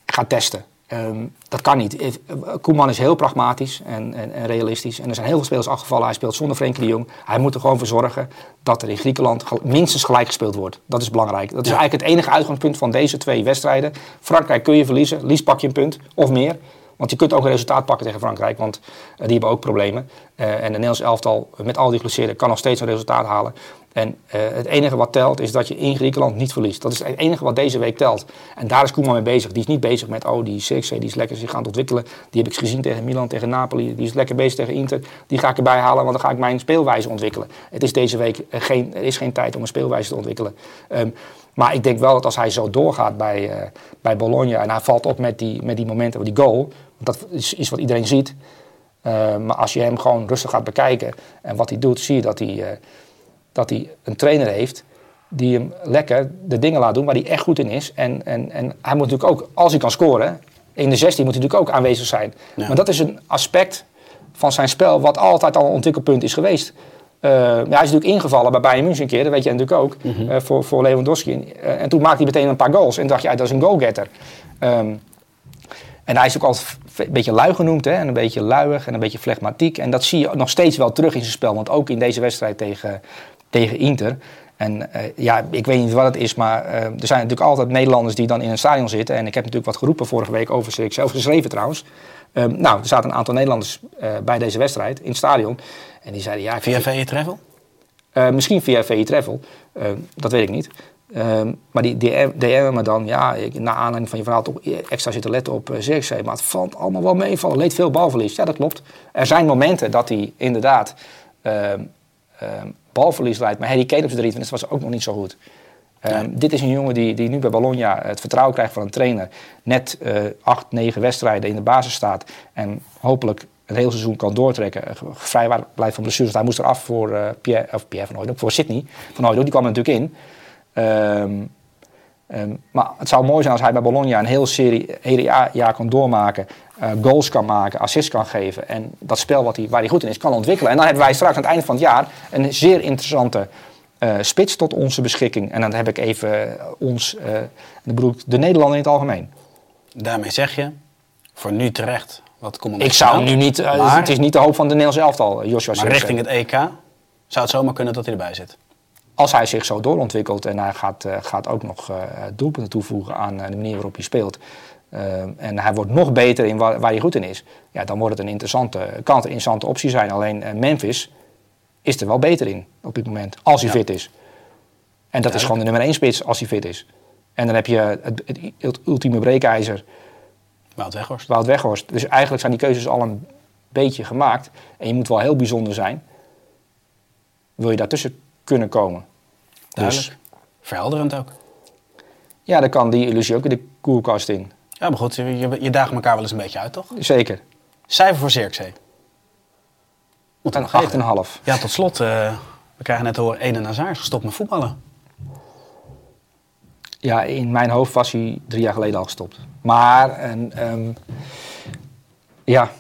gaat testen. Ehm, dat kan niet. Koeman is heel pragmatisch en, en, en realistisch. En er zijn heel veel spelers afgevallen. Hij speelt zonder Frenkie de Jong. Hij moet er gewoon voor zorgen dat er in Griekenland minstens gelijk gespeeld wordt. Dat is belangrijk. Dat is Ja. eigenlijk het enige uitgangspunt van deze twee wedstrijden. Frankrijk kun je verliezen. Liefst pak je een punt of meer. Want je kunt ook een resultaat pakken tegen Frankrijk, want eh, die hebben ook problemen. Eh, en de Nederlands elftal, met al die geblesseerden, kan nog steeds een resultaat halen. En eh, het enige wat telt is dat je in Griekenland niet verliest. Dat is het enige wat deze week telt. En daar is Koeman mee bezig. Die is niet bezig met, oh, die Zirkzee, die is lekker zich aan het ontwikkelen. Die heb ik gezien tegen Milan, tegen Napoli. Die is lekker bezig tegen Inter. Die ga ik erbij halen, want dan ga ik mijn speelwijze ontwikkelen. Het is deze week geen, er is geen tijd om een speelwijze te ontwikkelen. Ehm, maar ik denk wel dat als hij zo doorgaat bij, bij Bologna en hij valt op met die, met die momenten, die goal, dat is, is wat iedereen ziet. Eh, maar als je hem gewoon rustig gaat bekijken en wat hij doet, zie je dat hij, eh, dat hij een trainer heeft die hem lekker de dingen laat doen waar hij echt goed in is. En, en, en hij moet natuurlijk ook, als hij kan scoren, in de 16 moet hij natuurlijk ook aanwezig zijn. Ja. Maar dat is een aspect van zijn spel wat altijd al een ontwikkelpunt is geweest. Eh, ja, hij is natuurlijk ingevallen bij Bayern München een keer, dat weet je natuurlijk ook, eh, voor, voor Lewandowski. En toen maakte hij meteen een paar goals en dacht je, ja, dat is een goalgetter. Ehm, en hij is ook altijd een beetje lui genoemd, hè? en een beetje luiig en een beetje flegmatiek. En dat zie je nog steeds wel terug in zijn spel, want ook in deze wedstrijd tegen, tegen Inter. En eh, ja, ik weet niet wat het is, maar eh, er zijn natuurlijk altijd Nederlanders die dan in een stadion zitten. En ik heb natuurlijk wat geroepen vorige week over ze, ik zelf geschreven trouwens. Ehm, nou, er zaten een aantal Nederlanders eh, bij deze wedstrijd in het stadion. En die zeiden, ja, ik Via VE Travel? misschien via VE Travel, eh, dat weet ik niet. Ehm, maar die DM DM me dan, ja, ik, na aanleiding van je verhaal toch extra zitten letten op uh, Zirkzee. Maar het valt allemaal wel meevallen. Leed veel balverlies. Ja, dat klopt. Er zijn momenten dat hij inderdaad ehm, ehm, balverlies leidt. Maar Harry Kane op zijn 23 was ook nog niet zo goed. Dit is een jongen die, die nu bij Bologna het vertrouwen krijgt van een trainer. Net eh acht, negen wedstrijden in de basis staat. En hopelijk het hele seizoen kan doortrekken. Eh, Vrij waar- blijft van blessures. Hij moest eraf voor eh, Pierre, of Pierre van Hooydonk, voor Sydney van Hooydonk. Die kwam er natuurlijk in. Ehm, ehm, maar het zou mooi zijn als hij bij Bologna een heel serie, hele jaar, kan doormaken. eh, goals kan maken, assists kan geven. En dat spel wat hij, waar hij goed in is, kan ontwikkelen. En dan hebben wij straks aan het einde van het jaar een zeer interessante eh, spits tot onze beschikking. En dan heb ik even eh, ons, dan bedoel ik de Nederlander in het algemeen. Daarmee zeg je, voor nu terecht, wat komt Ik zou nu niet, Maar- het is niet de hoop van de Nederlandse elftal, Joshua Maar richting het EK zou het zomaar kunnen dat hij erbij zit. Als hij zich zo doorontwikkelt en hij gaat, eh, gaat ook nog eh, doelpunten toevoegen aan eh, de manier waarop hij speelt. en hij wordt nog beter in waar, waar hij goed in is. Ja, dan wordt het een interessante, kan het een interessante optie zijn. Alleen Memphis is er wel beter in op dit moment. Als hij Ja. fit is. En dat is gewoon de nummer 1 spits als hij fit is. En dan heb je het, het, het ultieme breekijzer, Wout Weghorst. Wout Weghorst. Dus eigenlijk zijn die keuzes al een beetje gemaakt. En je moet wel heel bijzonder zijn. Wil je daartussen kunnen komen. Duidelijk. Dus Verhelderend ook. ja, dan kan die illusie ook in de koelkast in. Ja, maar goed, je, je, je daagt elkaar wel eens een beetje uit, toch? Zeker. Cijfer voor Zirkzee. Moet Een. 8,5. Ja, tot slot, eh, we krijgen net te horen, Eden Hazard is gestopt met voetballen. Ja, in mijn hoofd was hij drie jaar geleden al gestopt. Maar en, ehm, ja,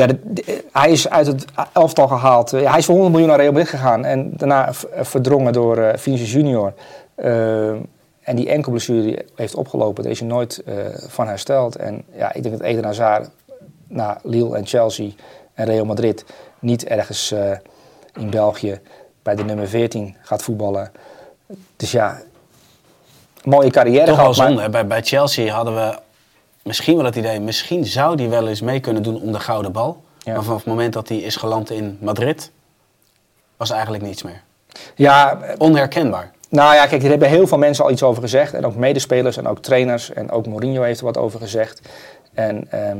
ja de- de- hij is uit het elftal gehaald. Eh, hij is voor 100 miljoen naar Real Madrid gegaan. En daarna verdrongen door eh Vinicius Junior. Ehm, en die enkelblessure die heeft opgelopen. Daar is hij nooit eh, van hersteld. En ja, ik denk dat Eden Hazard na Lille en Chelsea en Real Madrid... niet ergens eh, in België bij de nummer 14 gaat voetballen. Dus ja, mooie carrière Toch wel gehad. maar- zonde. hè? Bij, bij Chelsea hadden we misschien wel het idee, misschien zou die wel eens mee kunnen doen om de gouden bal. Ja. Maar vanaf het moment dat hij is geland in Madrid, was eigenlijk niets meer. Ja, Onherkenbaar. nou ja, kijk, er hebben heel veel mensen al iets over gezegd. En ook medespelers en ook trainers. En ook Mourinho heeft er wat over gezegd. En ehm,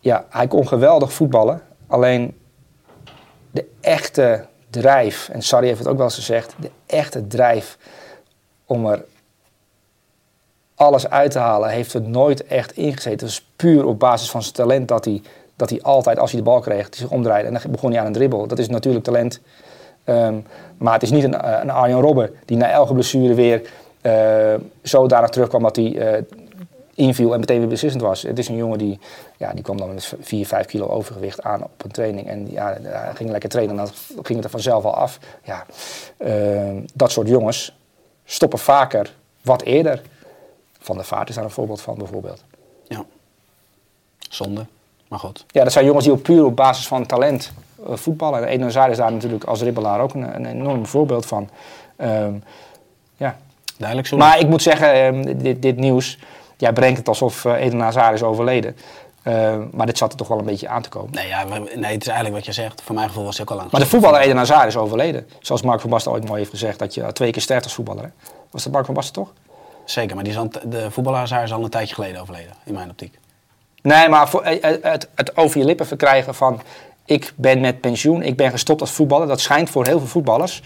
ja, hij kon geweldig voetballen. Alleen de echte drijf, en Sarri heeft het ook wel eens gezegd, de echte drijf om er alles uit te halen, heeft het nooit echt ingezeten. Was puur op basis van zijn talent dat hij, dat hij altijd, als hij de bal kreeg, zich omdraaide. En dan begon hij aan een dribbel. Dat is natuurlijk talent. Ehm, maar het is niet een, eh, een Arjen Robben die na elke blessure weer eh zodanig terugkwam dat hij eh, inviel en meteen weer beslissend was. Het is een jongen die, ja, die kwam dan met 4, 5 kilo overgewicht aan op een training. En ja, ging lekker trainen en dan ging het er vanzelf al af. Ja, ehm, dat soort jongens stoppen vaker wat eerder. Van der Vaart is daar een voorbeeld van bijvoorbeeld. Ja. Zonde. Maar goed. Ja, dat zijn jongens die op puur op basis van talent eh, voetballen. En Eden Hazard is daar natuurlijk als dribbelaar ook een, een enorm voorbeeld van. Ehm, ja. Duidelijk zo. Maar ik moet zeggen, ehm, dit, dit nieuws, jij brengt het alsof eh, Eden Hazard is overleden. Ehm, maar dit zat er toch wel een beetje aan te komen. Nee, ja, nee, het is eigenlijk wat je zegt. Voor mijn gevoel was hij ook al lang. Maar de voetballer Eden Hazard is overleden. Zoals Mark van Basten ooit mooi heeft gezegd, dat je twee keer sterft als voetballer. Hè? Was dat Mark van Basten toch? Zeker, maar die is al, de voetballer is al een tijdje geleden overleden, in mijn optiek. Nee, maar voor, eh, eh, het, het over je lippen verkrijgen van... ik ben met pensioen, ik ben gestopt als voetballer... dat schijnt voor heel veel voetballers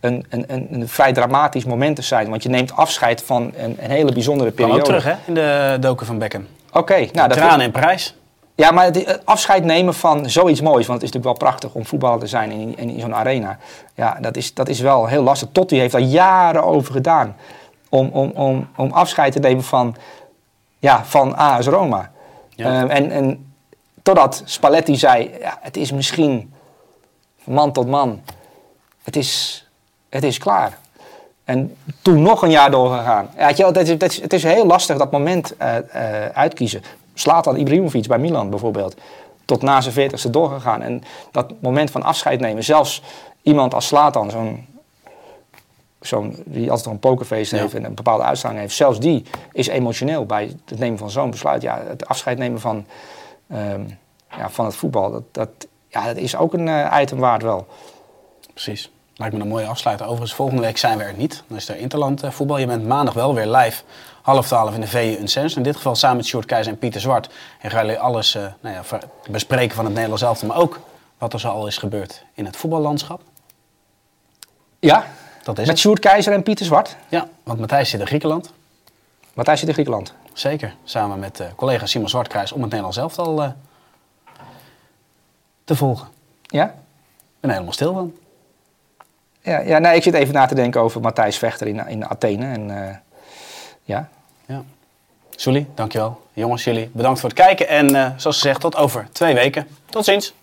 een, een, een, een vrij dramatisch moment te zijn. Want je neemt afscheid van een, een hele bijzondere periode. ook terug, hè, in de doken van Beckham. Oké, nou, dat Tranen in prijs. Ja, maar het, het afscheid nemen van zoiets moois... want het is natuurlijk wel prachtig om voetballer te zijn in, in, in zo'n arena. Ja, dat is, dat is wel heel lastig. Totti heeft daar jaren over gedaan... om, om, om, om afscheid te nemen van, ja, van AS Roma. Ja. Ehm, en, en totdat Spalletti zei, ja, het is misschien man tot man. Het is, het is klaar. En toen nog een jaar doorgegaan. Ja, het, is, het, is, het is heel lastig dat moment eh, eh, uitkiezen. Slatan Ibrahimovic bij Milan bijvoorbeeld. Tot na zijn veertigste doorgegaan. En dat moment van afscheid nemen. Zelfs iemand als Slatan, zo'n zo'n die altijd al een pokerfeest Ja. heeft en een bepaalde uitstraling heeft. Zelfs die is emotioneel bij het nemen van zo'n besluit. Ja, het afscheid nemen van, ehm, ja, van het voetbal, dat, dat, ja, dat is ook een eh, item waard wel. Precies. Lijkt me een mooie afsluiter. Overigens, volgende week zijn we er niet. Dan is er Interland eh, voetbal. Je bent maandag wel weer live, half twaalf in de VU Unsens. In dit geval samen met Sjoerd Keizer en Pieter Zwart. En gaan jullie alles eh, nou ja, bespreken van het Nederlands elftal. Maar ook wat er zo al is gebeurd in het voetballandschap. Ja, Dat is met. Sjoerd Keizer en Pieter Zwart. Ja, want Matthijs zit in Griekenland. Matthijs zit in Griekenland. Zeker. Samen met eh, collega Simon Zwartkruis om het Nederlands elftal eh, te volgen. Ja? Ik ben helemaal stil van. Ja, ja nee, ik zit even na te denken over Matthijs Vechter in, in Athene. En, eh, ja. Ja. Sully, dankjewel. Jongens, jullie bedankt voor het kijken. En zoals gezegd, tot over twee weken. Tot ziens.